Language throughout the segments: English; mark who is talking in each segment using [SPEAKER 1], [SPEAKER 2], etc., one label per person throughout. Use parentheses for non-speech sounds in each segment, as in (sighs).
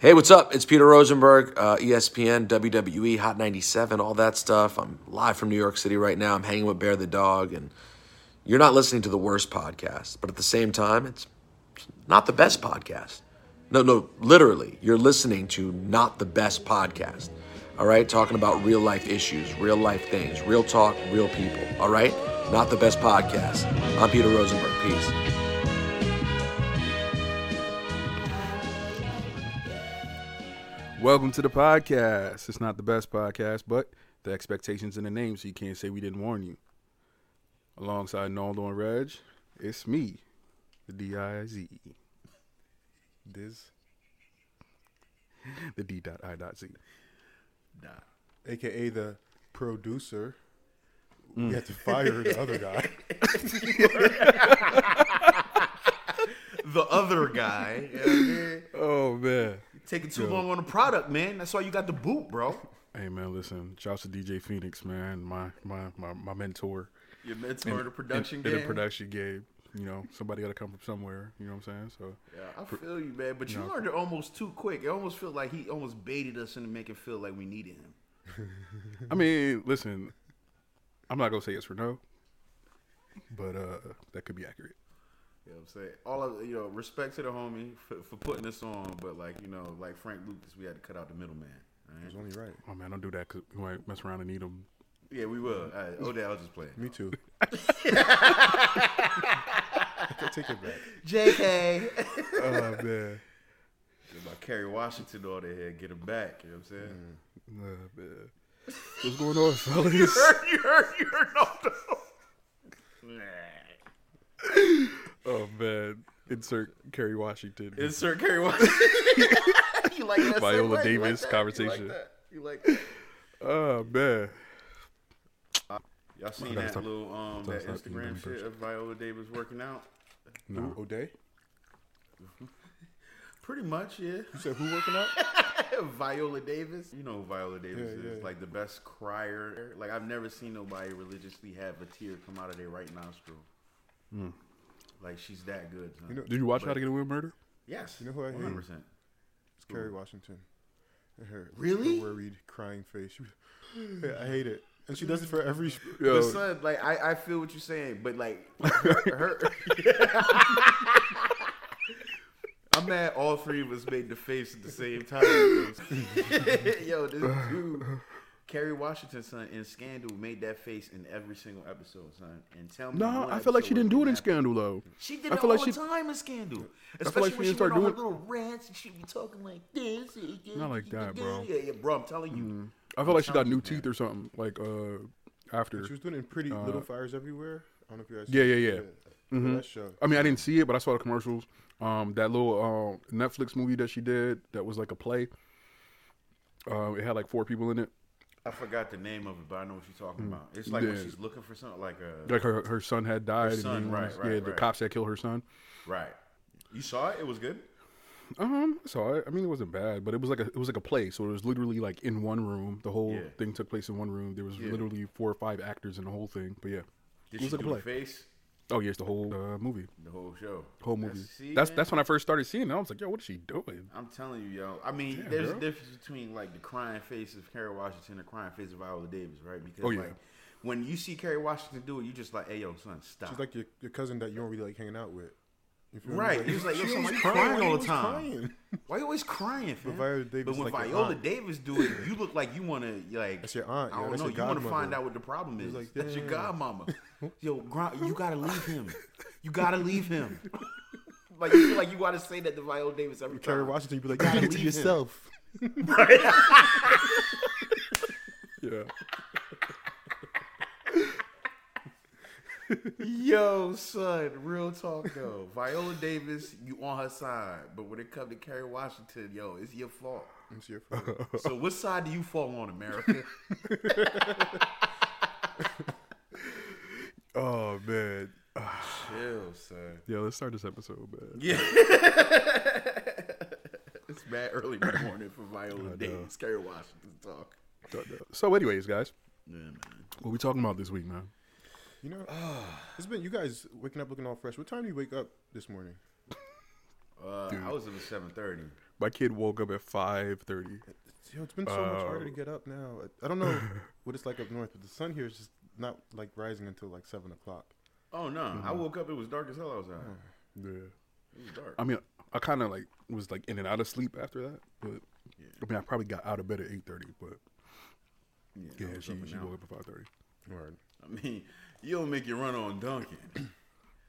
[SPEAKER 1] Hey, what's up? It's Peter Rosenberg, uh, ESPN, WWE, Hot 97, all that stuff. I'm live from New York City right now. I'm hanging with Bear the Dog, and you're not listening to the worst podcast, but at the same time, it's not the best podcast. No, no, literally, you're listening to not the best podcast. All right, talking about real life issues, real life things, real talk, real people. All right, not the best podcast. I'm Peter Rosenberg. Peace.
[SPEAKER 2] Welcome to the podcast. It's not the best podcast, but the expectations in the name, so you can't say we didn't warn you. Alongside Naldo and Reg, it's me, the D I Z.
[SPEAKER 3] Diz, (laughs)
[SPEAKER 2] The D dot I dot Z.
[SPEAKER 3] aka the producer. We had to fire the other guy. (laughs)
[SPEAKER 4] the other guy. You know what I mean?
[SPEAKER 2] Oh man.
[SPEAKER 4] Taking too long on the product, man. That's why you got the boot, bro. (laughs)
[SPEAKER 2] Hey man, listen. Shouts to DJ Phoenix, man. My my my, my mentor.
[SPEAKER 4] Your mentor in the production
[SPEAKER 2] in,
[SPEAKER 4] game.
[SPEAKER 2] In the production game. You know, somebody gotta come from somewhere. You know what I'm saying? So
[SPEAKER 4] yeah, I feel you, man. But you learned it almost too quick. It almost felt like he almost baited us into making it feel like we needed him. (laughs)
[SPEAKER 2] I mean, listen, I'm not gonna say yes or no, but uh that could be accurate.
[SPEAKER 4] You know what I'm saying? All of you know, respect to the homie for, for putting this on, but like you know, like Frank Lucas, we had to cut out the middleman. all
[SPEAKER 3] It was
[SPEAKER 4] right?
[SPEAKER 3] only right.
[SPEAKER 2] Oh man, don't do that because we might mess around and need them.
[SPEAKER 4] Yeah, we will. All right, Odell, I was just playing.
[SPEAKER 3] Me too. (laughs) Take it back.
[SPEAKER 4] JK. (laughs)
[SPEAKER 2] Oh man.
[SPEAKER 4] About Kerry Washington all there here, get him back. You know what I'm saying?
[SPEAKER 2] Oh, man. What's going on, fellas? (laughs)
[SPEAKER 4] You heard, you heard, you heard no.
[SPEAKER 2] Oh man. Insert Kerry Washington.
[SPEAKER 4] Insert Kerry (laughs) Washington. (laughs) you like that?
[SPEAKER 2] Viola
[SPEAKER 4] segue? You like
[SPEAKER 2] Davis
[SPEAKER 4] that?
[SPEAKER 2] conversation.
[SPEAKER 4] You like that? You like that?
[SPEAKER 2] oh man.
[SPEAKER 4] Y'all seen that
[SPEAKER 2] stop-
[SPEAKER 4] little um that Instagram shit
[SPEAKER 2] person.
[SPEAKER 4] of Viola Davis working out?
[SPEAKER 2] No.
[SPEAKER 3] Who, O'Day? (laughs)
[SPEAKER 4] Pretty much, yeah.
[SPEAKER 3] You said who working out?
[SPEAKER 4] Viola Davis. You know who Viola Davis
[SPEAKER 3] Yeah,
[SPEAKER 4] is.
[SPEAKER 3] yeah.
[SPEAKER 4] Like the best crier. Like I've never seen nobody religiously have a tear come out of their right nostril. Like she's that good.
[SPEAKER 3] You know-
[SPEAKER 2] Did you watch How to Get Away with Murder?
[SPEAKER 4] yes.
[SPEAKER 3] You know who I hate?
[SPEAKER 4] 100%.
[SPEAKER 3] It's Kerry Washington. Her,
[SPEAKER 4] Really?
[SPEAKER 3] Her worried, crying face. Yeah, (gasps) I hate it. And she does it for every.
[SPEAKER 2] Yo,
[SPEAKER 4] But son, like I, I feel what you're saying, but like (laughs) her, (laughs) I'm mad all three of us made the face at the same time. (laughs) Yo, this dude, Kerry Washington's son, in Scandal made that face in every single episode, son. And tell me,
[SPEAKER 2] no,
[SPEAKER 4] one
[SPEAKER 2] I feel like she didn't do it in. Scandal though.
[SPEAKER 4] She did
[SPEAKER 2] I
[SPEAKER 4] it
[SPEAKER 2] feel
[SPEAKER 4] all
[SPEAKER 2] like
[SPEAKER 4] the
[SPEAKER 2] she-
[SPEAKER 4] time in Scandal.
[SPEAKER 2] feel
[SPEAKER 4] Especially
[SPEAKER 2] like she
[SPEAKER 4] when
[SPEAKER 2] didn't
[SPEAKER 4] she went
[SPEAKER 2] start
[SPEAKER 4] on her
[SPEAKER 2] doing-
[SPEAKER 4] little rants and she'd be talking like this.
[SPEAKER 2] Not like that, bro.
[SPEAKER 4] Yeah, yeah, bro. I'm telling you.
[SPEAKER 2] I feel like she got new teeth
[SPEAKER 4] man.
[SPEAKER 2] or something. Like uh after.
[SPEAKER 3] She was doing it in Pretty
[SPEAKER 2] Uh,
[SPEAKER 3] Little Fires Everywhere. I don't know if you guys.
[SPEAKER 2] Yeah, yeah, yeah. Mm-hmm.
[SPEAKER 3] That show.
[SPEAKER 2] I mean, I didn't see it, but I saw the commercials. Um, that little uh, Netflix movie that she did that was like a play. Uh, it had like four people in it.
[SPEAKER 4] I forgot the name of it, but I know what you're talking about. It's like
[SPEAKER 2] Mm. Yeah.
[SPEAKER 4] when she's looking for something like a
[SPEAKER 2] Like her, her son had died.
[SPEAKER 4] son,
[SPEAKER 2] and
[SPEAKER 4] right, right,
[SPEAKER 2] yeah, the cops had killed her son.
[SPEAKER 4] right. You saw it? It was good.
[SPEAKER 2] Um, I saw it. I mean, it wasn't bad, but it was like a it was like a play. So it was literally like in one room. The whole
[SPEAKER 4] Yeah.
[SPEAKER 2] thing took place in one room. There was
[SPEAKER 4] Yeah.
[SPEAKER 2] literally four or five actors in the whole thing. But yeah,
[SPEAKER 4] Did
[SPEAKER 2] it was
[SPEAKER 4] she
[SPEAKER 2] like a play.
[SPEAKER 4] face?
[SPEAKER 2] Oh yeah, it's the whole uh, movie.
[SPEAKER 4] The whole show.
[SPEAKER 2] Whole movie.
[SPEAKER 4] That's, see,
[SPEAKER 2] that's that's when I first started seeing it. I was like, yo, what is she doing?
[SPEAKER 4] I'm telling you, yo. I mean,
[SPEAKER 2] Damn,
[SPEAKER 4] there's
[SPEAKER 2] girl.
[SPEAKER 4] a difference between like the crying face of Kerry Washington and the crying face of Viola Davis, right? Because
[SPEAKER 2] Oh, yeah.
[SPEAKER 4] like when you see Kerry Washington do it, you just like, hey, yo, son, stop.
[SPEAKER 3] She's like your, your cousin that you don't really like hanging out with. You feel me?
[SPEAKER 4] Right. He was like, yo,
[SPEAKER 3] she
[SPEAKER 4] son, why
[SPEAKER 3] always
[SPEAKER 4] you
[SPEAKER 3] crying?
[SPEAKER 4] crying all the time?
[SPEAKER 3] crying?
[SPEAKER 4] Why you always crying, fam?
[SPEAKER 3] Viola Davis
[SPEAKER 4] but when
[SPEAKER 3] like
[SPEAKER 4] Viola. Davis do it, you look like you want to like.
[SPEAKER 3] That's your aunt,
[SPEAKER 4] I don't
[SPEAKER 3] That's
[SPEAKER 4] know. You want to find out what the problem is.
[SPEAKER 3] Like,
[SPEAKER 4] That's your godmama. (laughs) Yo, gr- you gotta leave him. You gotta leave him. (laughs) like you feel like you gotta say that to Viola Davis every
[SPEAKER 3] Kerry
[SPEAKER 4] time.
[SPEAKER 3] Washington, you be like,
[SPEAKER 4] Gotta
[SPEAKER 3] you it to
[SPEAKER 4] leave him.
[SPEAKER 3] yourself. (laughs)
[SPEAKER 2] Yeah.
[SPEAKER 4] Yo, (laughs) son, real talk though. Viola Davis, you on her side, but when it comes to Kerry Washington, yo, it's your fault.
[SPEAKER 3] It's your fault. (laughs)
[SPEAKER 4] So, what side do you fall on, America? (laughs)
[SPEAKER 2] Oh man.
[SPEAKER 4] Chill, son.
[SPEAKER 2] Yeah, let's start this episode, man.
[SPEAKER 4] Yeah. it's bad early in the morning for Viola Davis. Kerry Washington talk.
[SPEAKER 2] So, anyways, guys,
[SPEAKER 4] Yeah, man.
[SPEAKER 2] what we talking about this week, man?
[SPEAKER 3] You know, (sighs) (sighs) it's been you guys waking up looking all fresh. What time do you wake up this morning?
[SPEAKER 4] Uh, I was up at seven thirty.
[SPEAKER 2] My kid woke up at five thirty.
[SPEAKER 3] Yo, it's been so much harder to
[SPEAKER 2] Uh,
[SPEAKER 3] get up now. I- I don't know (laughs) what it's like up north, but the sun here is just not like rising until like seven o'clock.
[SPEAKER 4] Oh no!
[SPEAKER 2] Mm-hmm.
[SPEAKER 4] I woke up. It was dark as hell outside.
[SPEAKER 2] Yeah.
[SPEAKER 4] It was dark.
[SPEAKER 2] I mean, I kind of like was like in and out of sleep after that, but
[SPEAKER 4] Yeah.
[SPEAKER 2] I mean, I probably got out of bed at eight thirty. But
[SPEAKER 4] yeah,
[SPEAKER 2] yeah,
[SPEAKER 4] I was
[SPEAKER 2] she,
[SPEAKER 4] up and
[SPEAKER 2] she
[SPEAKER 4] out.
[SPEAKER 2] woke up at five thirty.
[SPEAKER 3] Word.
[SPEAKER 4] I mean, you don't make you run on Dunkin' (clears throat)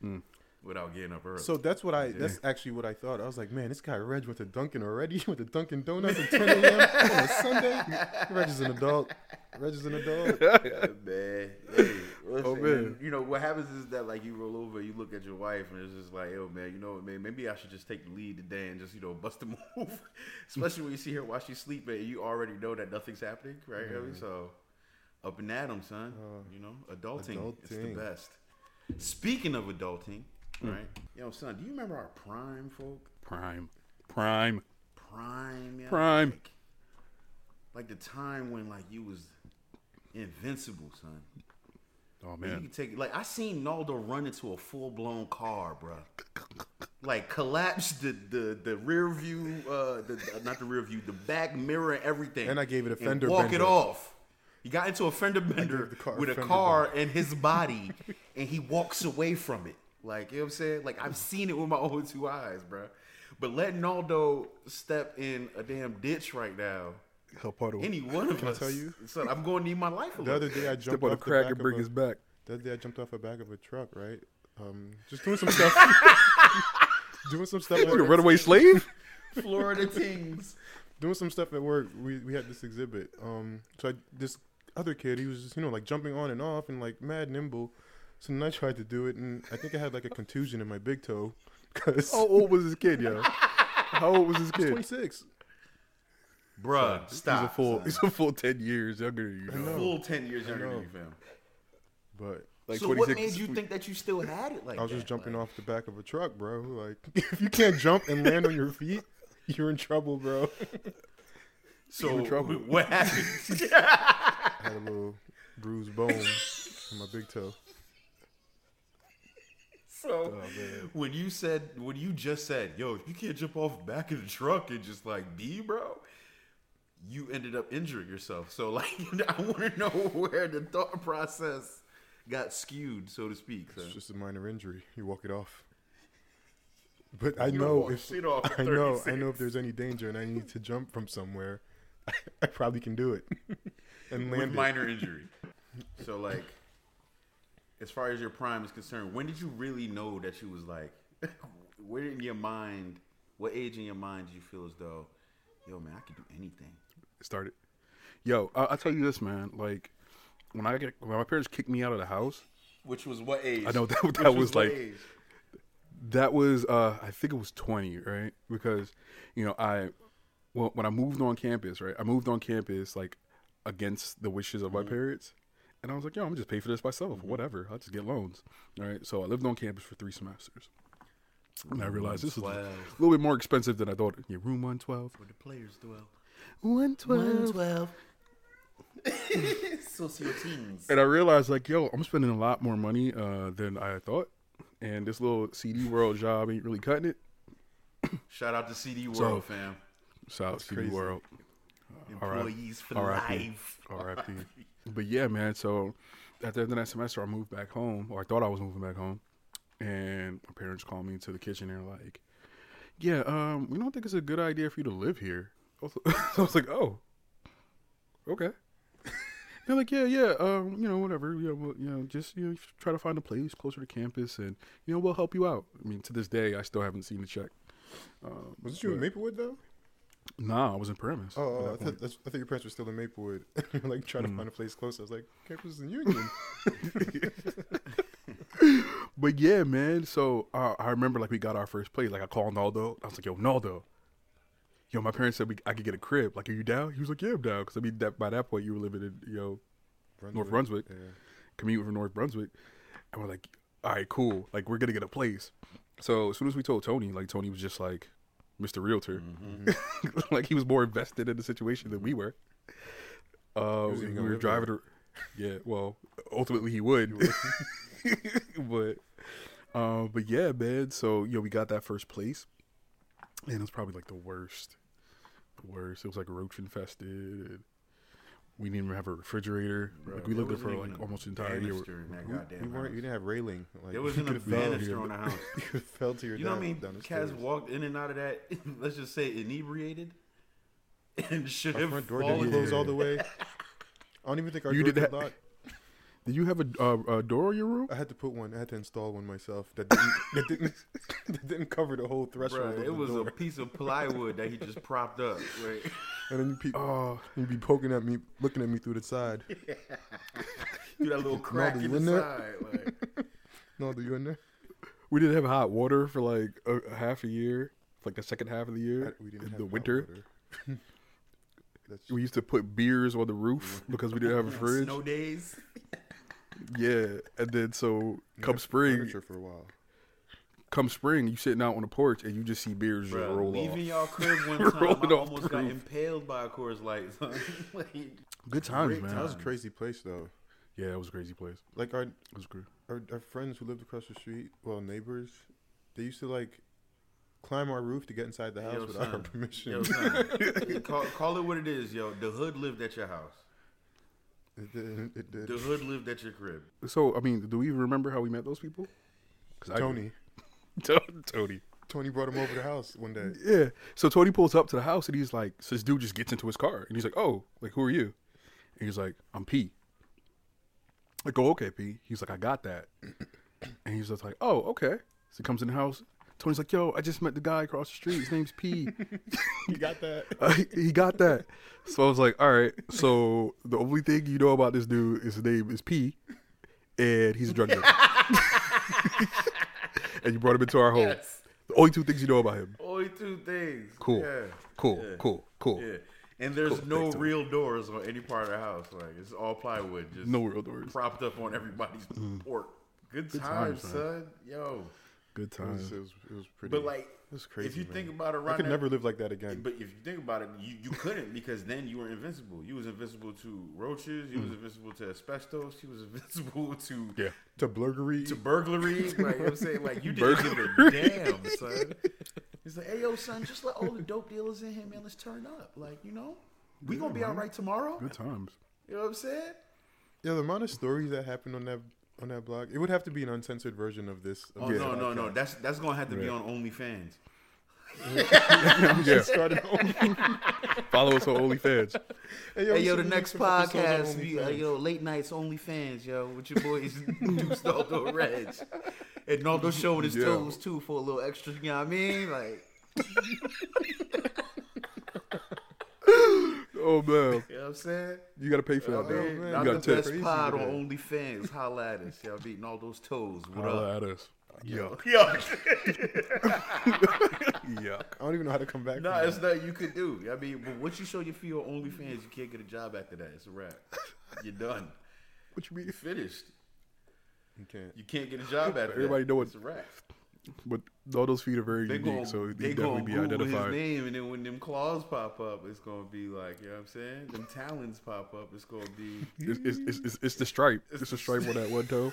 [SPEAKER 2] Mm.
[SPEAKER 4] without getting up early.
[SPEAKER 3] So that's what I. That's actually what I thought. I was like, man, this guy Reg went to Dunkin' already (laughs) with the Dunkin' Donuts at 10 a.m. on a Sunday. (laughs) Reg is an adult. Reg is an adult. (laughs)
[SPEAKER 4] Man. Hey, listen,
[SPEAKER 2] Oh, man.
[SPEAKER 4] You know what happens is that like you roll over, you look at your wife, and it's just like, yo, man, you know what, man? Maybe I should just take the lead today and just you know bust a move, especially when you see her while she's sleeping, and you already know that nothing's happening, right? I mean, so up and at 'em, son. you know, adulting, is the best. Speaking of adulting, right? Yo, son, do you remember our prime folk?
[SPEAKER 2] Prime, prime.
[SPEAKER 4] Prime, yeah,
[SPEAKER 2] Prime.
[SPEAKER 4] Like, like the time when like you was invincible, son.
[SPEAKER 2] Oh
[SPEAKER 4] Man. You
[SPEAKER 2] man,
[SPEAKER 4] can take like I seen Naldo run into a full blown car, bro. Like collapse the the the rear view, uh, the, the- not the rear view, the back mirror, everything.
[SPEAKER 3] And I gave it a fender
[SPEAKER 4] walk it off. He got into a fender bender
[SPEAKER 3] the car
[SPEAKER 4] with a
[SPEAKER 3] fender
[SPEAKER 4] car and his body, (laughs) and he walks away from it. Like you know what I'm saying? Like I've seen it with my (laughs) own two eyes, bro. But letting Naldo step in a damn ditch right now,
[SPEAKER 2] help part of
[SPEAKER 4] any one of
[SPEAKER 3] Can I tell you?
[SPEAKER 4] son, I'm going to need my life a
[SPEAKER 3] The other day I jumped
[SPEAKER 2] step on a
[SPEAKER 3] off the
[SPEAKER 2] crack
[SPEAKER 3] back
[SPEAKER 2] and
[SPEAKER 3] of
[SPEAKER 2] bring
[SPEAKER 3] a,
[SPEAKER 2] us back.
[SPEAKER 3] The other day I jumped off the back of a truck, right? Um, just doing some (laughs) stuff. doing some stuff.
[SPEAKER 2] You a
[SPEAKER 3] At,
[SPEAKER 2] runaway slave?
[SPEAKER 4] Florida Tings.
[SPEAKER 3] doing some stuff at work. We we had this exhibit. Um, so I, this other kid, he was just you know like jumping on and off and like mad nimble. So then I tried to do it, and I think I had like a contusion in my big toe. Cause
[SPEAKER 2] How old was this kid, yo? (laughs) How old was this kid?
[SPEAKER 3] 26.
[SPEAKER 4] Bruh, stop.
[SPEAKER 2] he's a full.
[SPEAKER 4] son.
[SPEAKER 2] He's a full ten years younger than you.
[SPEAKER 3] I know.
[SPEAKER 4] full 10 years younger than you, fam.
[SPEAKER 3] But
[SPEAKER 2] Like
[SPEAKER 4] so what made you think that you still had it like
[SPEAKER 3] I was
[SPEAKER 4] that?
[SPEAKER 3] just jumping
[SPEAKER 4] Like,
[SPEAKER 3] off the back of a truck, bro. Like (laughs) if you can't jump and land on your feet, you're in trouble, bro.
[SPEAKER 4] So
[SPEAKER 2] in trouble.
[SPEAKER 4] what happened? (laughs)
[SPEAKER 3] I had a little bruised bone in my big toe.
[SPEAKER 4] so oh, when you said when you just said, "Yo, if you can't jump off the back of the truck and just like be, bro," you ended up injuring yourself. So (laughs) like, I want to know where the thought process got skewed, so to speak. So.
[SPEAKER 3] It's just a minor injury. You walk it off. But I
[SPEAKER 4] You
[SPEAKER 3] know if (laughs) I know I know if there's any danger and I need to jump from somewhere, (laughs) I probably can do it and
[SPEAKER 4] with minor injury. (laughs) So like, as far as your prime is concerned, when did you really know that you was like, (laughs) where in your mind, what age in your mind did you feel as though, yo man, I could do anything?
[SPEAKER 2] started. Yo, I, I'll tell you this, man. Like when I get when my parents kicked me out of the house,
[SPEAKER 4] Which was what age?
[SPEAKER 2] I know (laughs) that-
[SPEAKER 4] Which
[SPEAKER 2] that was
[SPEAKER 4] what
[SPEAKER 2] like-
[SPEAKER 4] age?
[SPEAKER 2] that was uh I think it was 20, right? Because you know, I well when I moved on campus, right? I moved on campus like against the wishes of my parents. And I was like, yo, I'm just pay for this myself. Whatever. I'll just get loans. All right. So I lived on campus for three semesters. And I realized this was a little bit more expensive than I thought. Yeah, room 112.
[SPEAKER 4] where the players dwell.
[SPEAKER 2] 112.
[SPEAKER 4] Socio teens.
[SPEAKER 2] And I realized, like, yo, I'm spending a lot more money uh, than I thought. And this little CD World job ain't really cutting it.
[SPEAKER 4] Shout out to CD World,
[SPEAKER 2] So-
[SPEAKER 4] fam.
[SPEAKER 2] Shout out to CD
[SPEAKER 3] crazy.
[SPEAKER 2] World.
[SPEAKER 4] Employees for life.
[SPEAKER 2] R.I.P. (laughs) but yeah, man. So at the end of that semester, I moved back home, or I thought I was moving back home, and my parents called me into the kitchen. They're like, "Yeah, um, we don't think it's a good idea for you to live here." I was, (laughs) I was like, "Oh, okay." (laughs) They're like, "Yeah, yeah, um, you know, whatever. You know, we'll, you know, just you know, try to find a place closer to campus, and you know, we'll help you out." I mean, to this day, I still haven't seen the check. Um,
[SPEAKER 3] Was it you in Maplewood though?
[SPEAKER 2] Nah, I was in Paramus.
[SPEAKER 3] Oh, oh I, thought, that's, I thought your parents were still in Maplewood. (laughs) Like trying
[SPEAKER 2] Mm.
[SPEAKER 3] to find a place close. I was like, campus in Union. (laughs)
[SPEAKER 2] But yeah, man. So uh, I remember like we got our first place. Like I called Naldo. I was like, "Yo, Naldo, yo, my parents said we, I could get a crib. Like, are you down?" He was like, "Yeah, I'm down." Because I mean, that by that point you were living in you know North Brunswick,
[SPEAKER 3] Yeah.
[SPEAKER 2] commute from North Brunswick, and we're like, "All right, cool. Like we're gonna get a place." So as soon as we told Tony, like Tony was just like Mr. Realtor, (laughs) like he was more invested in the situation than we were. Uh, we,
[SPEAKER 3] even
[SPEAKER 2] we
[SPEAKER 3] gonna
[SPEAKER 2] were driving. To, yeah, well, ultimately he would. (laughs) but uh, but yeah, man. So you know, we got that first place, and it was probably like the worst the worst. It was like roach infested. and We didn't even have a refrigerator.
[SPEAKER 4] Bro,
[SPEAKER 2] like we lived there for like almost
[SPEAKER 4] a
[SPEAKER 2] the entire year.
[SPEAKER 4] banister in that
[SPEAKER 3] We, we weren't. You didn't have railing. Like,
[SPEAKER 4] There
[SPEAKER 3] you
[SPEAKER 4] wasn't a
[SPEAKER 3] could've fell-
[SPEAKER 4] banister on the (laughs) house.
[SPEAKER 3] You could have fell to your
[SPEAKER 4] You know what I mean?
[SPEAKER 3] down the
[SPEAKER 4] Cats walked in and out of that. (laughs) Let's just say inebriated, (laughs) and should
[SPEAKER 3] Our
[SPEAKER 4] have
[SPEAKER 3] front door
[SPEAKER 4] fallen.
[SPEAKER 3] didn't close all the way. I don't even think our
[SPEAKER 2] You
[SPEAKER 3] door
[SPEAKER 2] did
[SPEAKER 3] did
[SPEAKER 2] that-
[SPEAKER 3] lock.
[SPEAKER 2] Did you have a, uh, a door in your room?
[SPEAKER 3] I had to put one. I had to install one myself. That didn't. (laughs) that didn't. (laughs) that didn't cover the whole threshold.
[SPEAKER 4] Bruh,
[SPEAKER 3] of
[SPEAKER 4] it
[SPEAKER 3] the
[SPEAKER 4] was
[SPEAKER 3] door.
[SPEAKER 4] a piece of plywood that he just propped up. Right?
[SPEAKER 3] And then you pe-
[SPEAKER 2] Oh,
[SPEAKER 3] you'd be poking at me, looking at me through the side. (laughs)
[SPEAKER 4] Through that little crack
[SPEAKER 3] you
[SPEAKER 4] in
[SPEAKER 3] in
[SPEAKER 4] the
[SPEAKER 3] there?
[SPEAKER 4] side. Like,
[SPEAKER 3] No, do you in there?
[SPEAKER 2] we didn't have hot water for like a, a half a year, like the second half of the year,
[SPEAKER 3] I- we didn't
[SPEAKER 2] in
[SPEAKER 3] have
[SPEAKER 2] the
[SPEAKER 3] hot
[SPEAKER 2] winter.
[SPEAKER 3] water. That's
[SPEAKER 2] We used to put beers on the roof because we didn't have a fridge.
[SPEAKER 4] Snow days.
[SPEAKER 2] Yeah, and then so come spring,
[SPEAKER 3] for a while.
[SPEAKER 2] come spring, you sitting out on the porch and you just see beers just
[SPEAKER 4] Bruh,
[SPEAKER 2] roll
[SPEAKER 4] leaving
[SPEAKER 2] off.
[SPEAKER 4] y'all (laughs) crib one time, I
[SPEAKER 2] off
[SPEAKER 4] almost
[SPEAKER 2] the
[SPEAKER 4] got
[SPEAKER 2] roof.
[SPEAKER 4] impaled by a Coors Light. (laughs) son. like,
[SPEAKER 2] Good times,
[SPEAKER 4] Great
[SPEAKER 2] man.
[SPEAKER 3] That was a crazy place, though.
[SPEAKER 2] Yeah, it was a crazy place.
[SPEAKER 3] Like our,
[SPEAKER 2] It was great.
[SPEAKER 3] our our friends who lived across the street, well, neighbors, they used to like climb our roof to get inside the house (laughs)
[SPEAKER 4] Yo,
[SPEAKER 3] without our
[SPEAKER 4] son.
[SPEAKER 3] permission.
[SPEAKER 4] yo, son, call, call it what it is, yo. The hood lived at your house.
[SPEAKER 3] It did. It did.
[SPEAKER 4] The hood lived at your crib.
[SPEAKER 2] So, I mean, do we even remember how we met those people?
[SPEAKER 3] Tony. (laughs)
[SPEAKER 2] Tony.
[SPEAKER 3] Tony brought him over the house one day.
[SPEAKER 2] Yeah. So Tony pulls up to the house and he's like, so this dude just gets into his car and he's like, oh, like who are you? And he's like, I'm P. I go, oh, okay, P. He's like, I got that. (clears throat) And he's just like, oh, okay. So he comes in the house. Tony's like, yo, I just met the guy across the street. His name's P. (laughs)
[SPEAKER 3] You got that? (laughs)
[SPEAKER 2] Uh, he got that. So I was like, all right. So the only thing you know about this dude is his name is P, and he's a drug dealer. (laughs) and you brought him into our home.
[SPEAKER 4] Yes.
[SPEAKER 2] The only two things you know about him.
[SPEAKER 4] Only two things.
[SPEAKER 2] Cool.
[SPEAKER 4] Yeah.
[SPEAKER 2] Cool.
[SPEAKER 4] Yeah.
[SPEAKER 2] Cool. Cool.
[SPEAKER 4] Yeah. And there's
[SPEAKER 2] Cool.
[SPEAKER 4] no
[SPEAKER 2] Thanks,
[SPEAKER 4] real doors on any part of the house. Like it's all plywood, just
[SPEAKER 2] No real doors.
[SPEAKER 4] propped up on everybody's porch. Good,
[SPEAKER 2] Good
[SPEAKER 4] times,
[SPEAKER 2] man.
[SPEAKER 4] son. Yo.
[SPEAKER 2] Good
[SPEAKER 3] It
[SPEAKER 2] times.
[SPEAKER 3] was, it was, it was pretty.
[SPEAKER 4] But like,
[SPEAKER 3] it was crazy.
[SPEAKER 4] if you
[SPEAKER 3] man.
[SPEAKER 4] think about it,
[SPEAKER 3] I could
[SPEAKER 4] that-
[SPEAKER 3] never live like that again.
[SPEAKER 4] But if you think about it, you, you couldn't because then you were invincible. You was invincible to roaches. You was mm. invincible to asbestos. You was (laughs) invincible to
[SPEAKER 2] Yeah.
[SPEAKER 3] to burglary,
[SPEAKER 4] to burglary. (laughs) Like you know what I'm saying, like you didn't give a damn, son. He's like, hey yo, son, just let all the dope dealers in here, man. Let's turn up. Like you know, we gonna be all right tomorrow.
[SPEAKER 2] Good times.
[SPEAKER 4] You know what I'm saying?
[SPEAKER 3] yeah, the amount of stories that happened on that on that blog, it would have to be an uncensored version of this. Of
[SPEAKER 4] Oh
[SPEAKER 3] this
[SPEAKER 4] no, no, no. That's that's gonna have to be on OnlyFans. (laughs)
[SPEAKER 2] yeah.
[SPEAKER 3] started. (laughs)
[SPEAKER 2] Follow us on OnlyFans.
[SPEAKER 3] hey,
[SPEAKER 4] Hey yo,
[SPEAKER 3] we
[SPEAKER 4] the
[SPEAKER 3] should
[SPEAKER 4] next
[SPEAKER 3] do some episodes on
[SPEAKER 4] podcast, we, uh,
[SPEAKER 3] OnlyFans.
[SPEAKER 4] yo, late nights OnlyFans, yo, with your boys (laughs) Deuce Naldo Reg. And Naldo showing his
[SPEAKER 2] Yeah.
[SPEAKER 4] toes too for a little extra, you know what I mean? Like,
[SPEAKER 2] Oh man,
[SPEAKER 4] you know what I'm saying?
[SPEAKER 2] you gotta pay for that.
[SPEAKER 4] mean,
[SPEAKER 2] man.
[SPEAKER 3] man,
[SPEAKER 2] You
[SPEAKER 4] I'm
[SPEAKER 2] gotta
[SPEAKER 4] the best
[SPEAKER 3] Crazy
[SPEAKER 4] pod on. OnlyFans. Holla at us, y'all. Beat Naldo's toes. What
[SPEAKER 2] Holla
[SPEAKER 4] up?
[SPEAKER 2] at us. Yuck. (laughs)
[SPEAKER 4] Yo.
[SPEAKER 2] Yuck.
[SPEAKER 3] I don't even know how to come back.
[SPEAKER 4] no,
[SPEAKER 3] from
[SPEAKER 4] it's
[SPEAKER 3] that.
[SPEAKER 4] nothing you could do. I mean, but once you show your feet on OnlyFans, you can't get a job after that. It's a wrap. (laughs) You're done.
[SPEAKER 2] What you mean?
[SPEAKER 4] You're finished.
[SPEAKER 3] You can't.
[SPEAKER 4] You can't get a job after that.
[SPEAKER 2] Everybody
[SPEAKER 4] that.
[SPEAKER 2] know what-
[SPEAKER 4] It's a wrap.
[SPEAKER 2] But all those feet are very
[SPEAKER 4] They
[SPEAKER 2] unique,
[SPEAKER 4] gonna,
[SPEAKER 2] so
[SPEAKER 4] they
[SPEAKER 2] they definitely be
[SPEAKER 4] Google his
[SPEAKER 2] identified.
[SPEAKER 4] name, and then when them claws pop up, it's gonna be like, you know what I'm saying? Them talons pop up, it's gonna be
[SPEAKER 2] It's, it's, it's, it's, it's the stripe. It's the stripe on that one toe.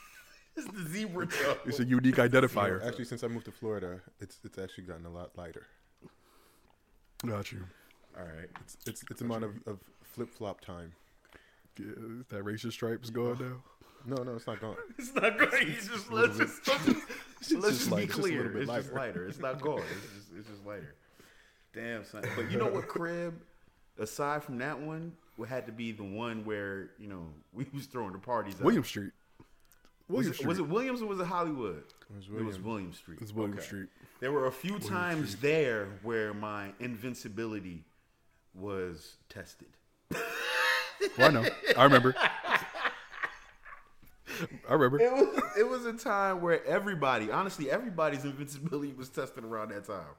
[SPEAKER 2] (laughs)
[SPEAKER 4] it's the zebra toe.
[SPEAKER 2] It's a unique identifier.
[SPEAKER 3] Actually, since I moved to Florida, it's it's actually gotten a lot lighter.
[SPEAKER 2] Got you.
[SPEAKER 4] All right.
[SPEAKER 3] It's it's it's amount of, of flip flop time.
[SPEAKER 2] Yeah, that racist stripe is gone now.
[SPEAKER 3] No, no, it's not gone. (laughs)
[SPEAKER 4] It's not great. It's just let's just (laughs) let's just, let's just, be
[SPEAKER 3] lighter. It's just a
[SPEAKER 4] clear.
[SPEAKER 3] little bit
[SPEAKER 4] It's just
[SPEAKER 3] lighter.
[SPEAKER 4] lighter. It's not gold. It's just it's just lighter. Damn son. But you know what crib? Aside from that one, would had to be the one where you know (laughs) we was throwing the parties. out.
[SPEAKER 2] William Street.
[SPEAKER 4] Was
[SPEAKER 2] William
[SPEAKER 4] it,
[SPEAKER 2] Street.
[SPEAKER 4] was it Williams or was it Hollywood?
[SPEAKER 3] It was
[SPEAKER 4] It was
[SPEAKER 3] Williams.
[SPEAKER 4] William Street.
[SPEAKER 2] It's William
[SPEAKER 4] Okay.
[SPEAKER 2] Street.
[SPEAKER 4] There were a few times there where my invincibility was tested.
[SPEAKER 2] Well, I know. I remember. I remember.
[SPEAKER 4] It was it was a time where everybody, honestly, everybody's (laughs) invincibility was tested around that time.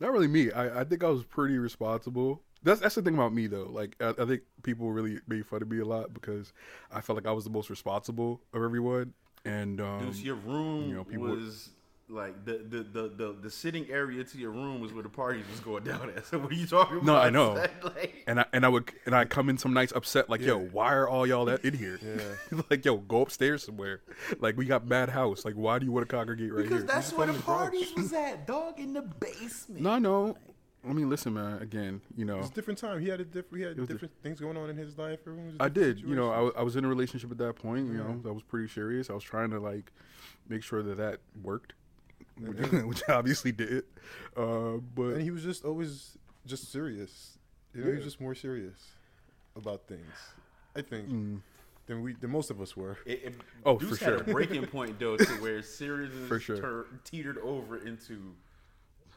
[SPEAKER 2] Not really me. I, I think I was pretty responsible. That's that's the thing about me though. Like I, I think people really made fun of me a lot because I felt like I was the most responsible of everyone. And um,
[SPEAKER 4] Dude, your room
[SPEAKER 2] you know, people-
[SPEAKER 4] was like the the, the the the sitting area to your room was where the parties was going down at. (laughs) So what are you talking about?
[SPEAKER 2] No, I know. (laughs)
[SPEAKER 4] Like,
[SPEAKER 2] and I and I would and I come in some nights upset like yo why are all y'all that in here
[SPEAKER 3] Yeah. (laughs)
[SPEAKER 2] like yo go upstairs somewhere like we got bad house like why do you want to congregate right
[SPEAKER 4] because
[SPEAKER 2] here
[SPEAKER 4] that's
[SPEAKER 3] just
[SPEAKER 4] where
[SPEAKER 3] went
[SPEAKER 4] the
[SPEAKER 3] in the garage.
[SPEAKER 4] parties was at, dog, in the basement.
[SPEAKER 2] no no I mean, listen, man. Again, you know,
[SPEAKER 3] it's a different time. He had a different. He had
[SPEAKER 2] was
[SPEAKER 3] different things going on in his life. Everyone was
[SPEAKER 2] I
[SPEAKER 3] different
[SPEAKER 2] did. You know, I, I was in a relationship at that point. You know,
[SPEAKER 3] Yeah.
[SPEAKER 2] that was pretty serious. I was trying to like make sure that that worked, which,
[SPEAKER 3] Yeah. (laughs)
[SPEAKER 2] which obviously did. Uh, but
[SPEAKER 3] and he was just always just serious. You know, he was just more serious about things. I think
[SPEAKER 2] mm,
[SPEAKER 3] than we than most of us were.
[SPEAKER 4] It, it,
[SPEAKER 2] Oh,
[SPEAKER 4] Deuce
[SPEAKER 2] for
[SPEAKER 4] had
[SPEAKER 2] sure.
[SPEAKER 4] a breaking (laughs) point though, to where seriousness
[SPEAKER 2] For sure.
[SPEAKER 4] tur- teetered over into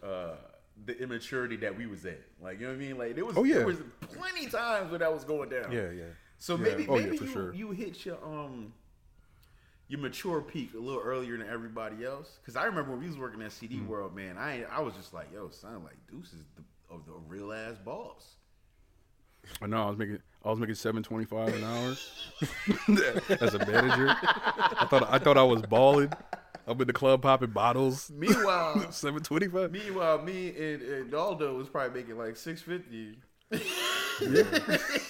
[SPEAKER 4] uh, the immaturity that we was at. Like you know what I mean? Like there was,
[SPEAKER 2] Oh, yeah.
[SPEAKER 4] there was plenty times where that was going down.
[SPEAKER 3] Yeah, yeah.
[SPEAKER 4] So
[SPEAKER 3] Yeah.
[SPEAKER 4] maybe
[SPEAKER 2] Oh, yeah,
[SPEAKER 4] maybe
[SPEAKER 2] for
[SPEAKER 4] you,
[SPEAKER 2] sure.
[SPEAKER 4] you hit your um your mature peak a little earlier than everybody else. Because I remember when we was working at CD
[SPEAKER 2] Hmm.
[SPEAKER 4] World, man, I I was just like, yo, son, like Deuce is the of the real ass boss.
[SPEAKER 2] I know I was making I was making seven twenty five an hour (laughs) as a manager. I thought I thought I was balling. I'm in the club popping bottles.
[SPEAKER 4] Meanwhile, (laughs)
[SPEAKER 2] Seven twenty five.
[SPEAKER 4] meanwhile, me and, and Naldo was probably making like six fifty. (laughs)
[SPEAKER 2] Yeah.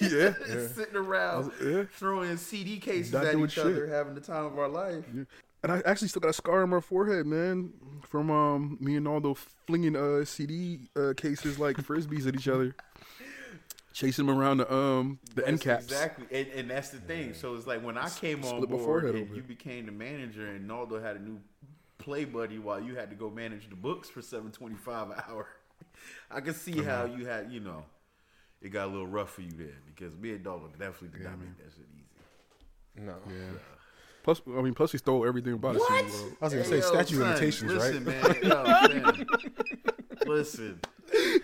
[SPEAKER 2] (laughs)
[SPEAKER 4] yeah, Sitting around
[SPEAKER 2] yeah.
[SPEAKER 4] throwing CD cases
[SPEAKER 2] Not
[SPEAKER 4] at each other, having the time of our life.
[SPEAKER 2] And I actually still got a scar on my forehead, man, from um me and Naldo flinging uh CD uh, cases like (laughs) frisbees at each other, chasing them around the um the end
[SPEAKER 4] That's
[SPEAKER 2] caps.
[SPEAKER 4] Exactly, and, and that's the thing. So it's like when I came on
[SPEAKER 2] Split
[SPEAKER 4] board and you became the manager, and Naldo had a new play buddy while you had to go manage the books for seven twenty five an hour. (laughs) I can see how you had, you know, it got a little rough for you there because me and Naldo definitely did not make that shit easy.
[SPEAKER 3] No.
[SPEAKER 2] Yeah. Plus, I mean, plus he stole everything about it.
[SPEAKER 4] What?
[SPEAKER 2] So,
[SPEAKER 3] I was gonna
[SPEAKER 4] Hey,
[SPEAKER 3] say
[SPEAKER 4] yo,
[SPEAKER 3] statute
[SPEAKER 4] son,
[SPEAKER 3] limitations,
[SPEAKER 4] listen,
[SPEAKER 3] right?
[SPEAKER 4] man. (laughs) Yo. Listen,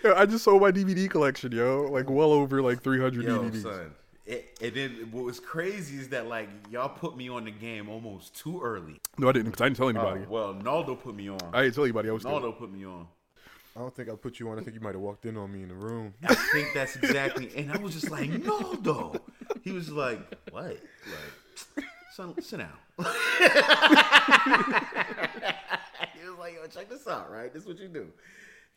[SPEAKER 2] uh, I just sold my DVD collection, yo, like well over like 300
[SPEAKER 4] yo,
[SPEAKER 2] DVDs.
[SPEAKER 4] son. It, and then what was crazy is that like y'all put me on the game almost too early.
[SPEAKER 2] No, I didn't, because I didn't tell
[SPEAKER 4] Oh,
[SPEAKER 2] anybody.
[SPEAKER 4] well, Naldo put me on.
[SPEAKER 2] I didn't tell anybody. I was still.
[SPEAKER 4] Naldo put me on.
[SPEAKER 3] I don't think I put you on. I think you might have walked in on me in the room.
[SPEAKER 4] I think that's exactly. And I was just like, Naldo. He was like, what? Like, son, sit down. (laughs) he was like, yo, check this out, right? This is what you do.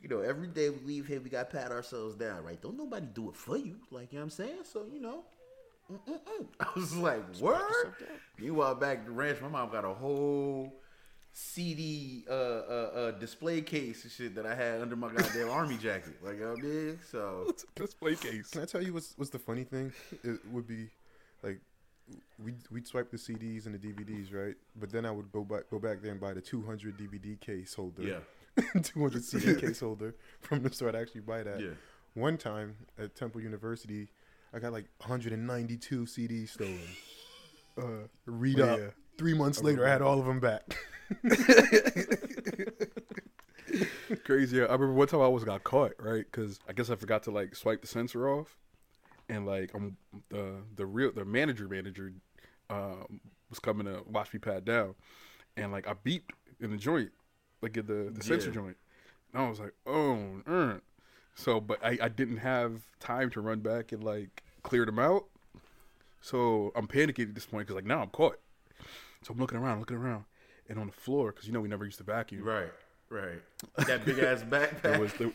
[SPEAKER 4] You know, every day we leave here, we got to pat ourselves down, right? Don't nobody do it for you. Like, you know what I'm saying? So, you know. mm-mm-mm. (laughs) I was like, word? Meanwhile, back at the ranch, my mom got a whole CD uh, uh, uh, display case and shit that I had under my goddamn (laughs) army jacket. Like, you know what I mean? So,
[SPEAKER 2] Display case.
[SPEAKER 3] Can I tell you what's what's the funny thing? It would be like we we'd swipe the CDs and the DVDs, right? But then I would go back go back there and buy the 200 DVD case holder.
[SPEAKER 4] yeah. (laughs)
[SPEAKER 3] 200 CD case holder from the store. I'd actually buy that.
[SPEAKER 4] Yeah.
[SPEAKER 3] One time at Temple University, I got like 192 CDs stolen. Uh, read
[SPEAKER 2] Oh,
[SPEAKER 3] up.
[SPEAKER 2] yeah.
[SPEAKER 3] Three months later, I had all of them back. (laughs)
[SPEAKER 2] Crazy. Yeah. I remember one time I was got caught, right? Because I guess I forgot to like swipe the sensor off, and like I'm the the real the manager manager um, was coming to watch me pat down, and like I beeped in the joint, like at the the sensor
[SPEAKER 4] Yeah.
[SPEAKER 2] joint, and I was like, oh, uh. so but I I didn't have time to run back and like clear them out, so I'm panicking at this point because like now I'm caught, so I'm looking around, looking around, and on the floor because you know we never used to vacuum.
[SPEAKER 4] Right, right. That big ass backpack.
[SPEAKER 2] There was the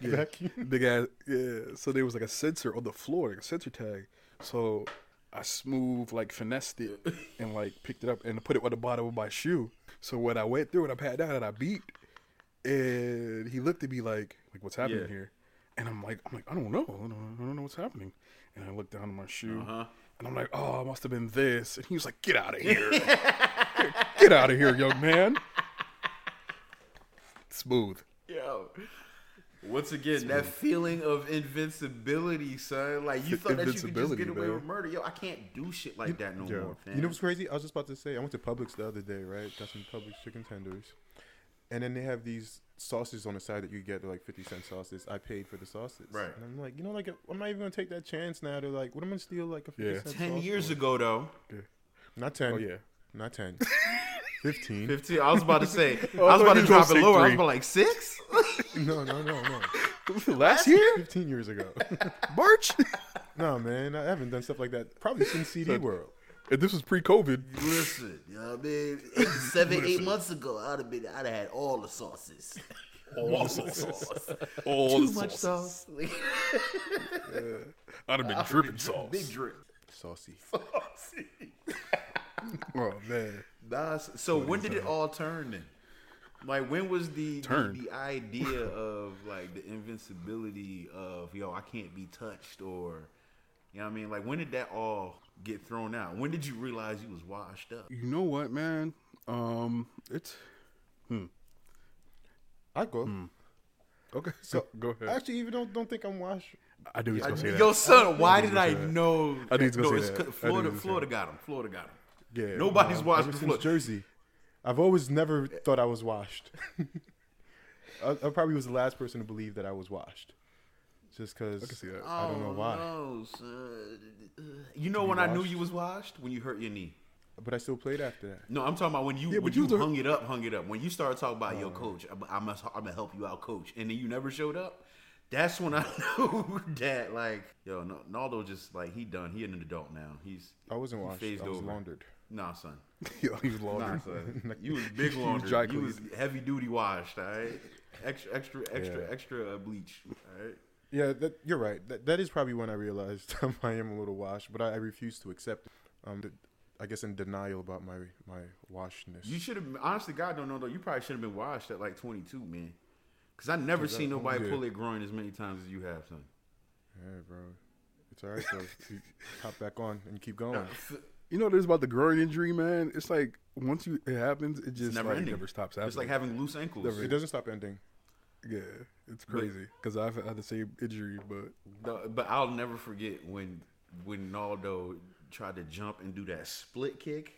[SPEAKER 2] (laughs) yeah, big ass yeah. So there was like a sensor on the floor, like a sensor tag. So I smooth like finessed it and like picked it up and put it on the bottom of my shoe. So when I went through it, I pat down and I beat, and he looked at me like like what's happening
[SPEAKER 4] Yeah.
[SPEAKER 2] here, and I'm like I'm like I don't know, I don't, I don't know what's happening, and I looked down at my shoe.
[SPEAKER 4] Uh-huh.
[SPEAKER 2] And I'm like, oh, it must have been this. And he was like, get out of here. (laughs) get out of here, young man. Smooth.
[SPEAKER 4] Yo. Once again, that feeling of invincibility, son. Like you thought that you could just get away
[SPEAKER 2] man.
[SPEAKER 4] with murder. Yo, I can't do shit like that no
[SPEAKER 3] Yeah.
[SPEAKER 4] more, fam.
[SPEAKER 3] You know what's crazy? I was just about to say, I went to Publix the other day, right? Got some Publix chicken tenders. And then they have these sauces on the side that you get, like 50 cent sauces. I paid for the sauces.
[SPEAKER 4] Right.
[SPEAKER 3] And I'm like, you know, like, I'm not even going to take that chance now to, like, what am I going to steal, like, a 50
[SPEAKER 2] Yeah.
[SPEAKER 3] cent
[SPEAKER 4] Ten
[SPEAKER 3] sauce
[SPEAKER 4] years
[SPEAKER 3] for?
[SPEAKER 4] ago, though,
[SPEAKER 3] Not 10.
[SPEAKER 2] Oh, yeah.
[SPEAKER 3] Not 10. (laughs) 15.
[SPEAKER 4] fifteen. I was about to say,
[SPEAKER 2] Oh, (laughs)
[SPEAKER 4] I
[SPEAKER 2] I
[SPEAKER 4] was about to drop it
[SPEAKER 2] say
[SPEAKER 4] lower. I was about like six. (laughs)
[SPEAKER 3] No, no, no, no.
[SPEAKER 2] Last year?
[SPEAKER 3] 15 years ago.
[SPEAKER 2] March?
[SPEAKER 3] no, man. I haven't done stuff like that probably since CD World.
[SPEAKER 2] And this was pre-COVID.
[SPEAKER 4] Listen, you know what I mean? Eight, seven, eight months ago, I'd have been, I'd have had all the sauces.
[SPEAKER 2] All the sauce. All
[SPEAKER 4] Too
[SPEAKER 2] the
[SPEAKER 4] much
[SPEAKER 2] sauce. (laughs)
[SPEAKER 4] sauce.
[SPEAKER 2] I'd have been dripping sauce.
[SPEAKER 4] Big drip.
[SPEAKER 3] Saucy. (laughs) Saucy. (laughs)
[SPEAKER 2] Oh man.
[SPEAKER 4] Nah, s- so when did it all turn then? Like when was the, the the idea of like the invincibility of yo I can't be touched or you know what I mean like when did that all get thrown out? When did you realize you was washed up?
[SPEAKER 2] You know what, man? Um, it's hmm.
[SPEAKER 3] I go.
[SPEAKER 2] okay.
[SPEAKER 3] So
[SPEAKER 2] go ahead.
[SPEAKER 3] I actually even don't don't think I'm washed.
[SPEAKER 2] I do. he gonna say that.
[SPEAKER 4] Yo, son, why
[SPEAKER 2] I knew
[SPEAKER 4] did I
[SPEAKER 2] gonna say that.
[SPEAKER 4] know?
[SPEAKER 2] I need he was gonna
[SPEAKER 4] no,
[SPEAKER 2] say
[SPEAKER 4] it's
[SPEAKER 2] that.
[SPEAKER 4] 'cause
[SPEAKER 2] I knew he
[SPEAKER 4] Florida,
[SPEAKER 2] was
[SPEAKER 4] Florida got him. Florida got him.
[SPEAKER 2] Yeah,
[SPEAKER 4] Nobody's
[SPEAKER 3] Ever
[SPEAKER 4] washed
[SPEAKER 3] since
[SPEAKER 4] Florida.
[SPEAKER 3] Jersey, I've always never thought I was washed. (laughs) I, I probably was the last person to believe that I was washed, just because
[SPEAKER 2] I can see that.
[SPEAKER 3] I don't know why.
[SPEAKER 4] Oh, No, son. You know when I knew
[SPEAKER 3] washed?
[SPEAKER 4] you was washed when you hurt your knee.
[SPEAKER 3] But I still played after that.
[SPEAKER 4] No, I'm talking about when you
[SPEAKER 2] Yeah,
[SPEAKER 4] when
[SPEAKER 2] but
[SPEAKER 4] you
[SPEAKER 2] you was
[SPEAKER 4] hung it up, hung it up. When you started talking about your coach, I'm, I'm, gonna- I'm gonna help you out, coach, and then you never showed up. That's when I (laughs) knew that, like, yo, no, Naldo just like he done. He an adult now. He's
[SPEAKER 3] I wasn't
[SPEAKER 4] he
[SPEAKER 3] washed.
[SPEAKER 4] phased
[SPEAKER 3] I was
[SPEAKER 4] over.
[SPEAKER 3] laundered.
[SPEAKER 4] Nah, son. (laughs)
[SPEAKER 2] Yo, he was
[SPEAKER 4] Nah,
[SPEAKER 2] laundered.
[SPEAKER 4] son. (laughs) You was big
[SPEAKER 2] was
[SPEAKER 4] laundered.
[SPEAKER 2] dry
[SPEAKER 4] You was
[SPEAKER 2] cleaned.
[SPEAKER 4] heavy duty washed. All right, extra, extra, extra,
[SPEAKER 3] Yeah.
[SPEAKER 4] extra uh, bleach. All right.
[SPEAKER 3] Yeah, that, you're right. That, that is probably when I realized (laughs) I am a little washed, but I, I refuse to accept. Um, th- I guess in denial about my my washness.
[SPEAKER 4] You should have honestly, God don't know though. You probably should have been washed at like 22, man. Because I never
[SPEAKER 3] Cause I-
[SPEAKER 4] seen nobody
[SPEAKER 3] yeah.
[SPEAKER 4] pull their groin as many times as you have, son.
[SPEAKER 3] yeah, bro. It's all right though. Hop back on and keep going.
[SPEAKER 2] You know, there's about the groin injury, man. It's like once you it happens, it just
[SPEAKER 4] never
[SPEAKER 2] like
[SPEAKER 4] ending.
[SPEAKER 2] never stops happening.
[SPEAKER 4] It's like having loose ankles.
[SPEAKER 2] Never-
[SPEAKER 3] It doesn't stop ending.
[SPEAKER 2] Yeah, it's crazy because I've had the same injury, but
[SPEAKER 4] but I'll never forget when when Naldo tried to jump and do that split kick.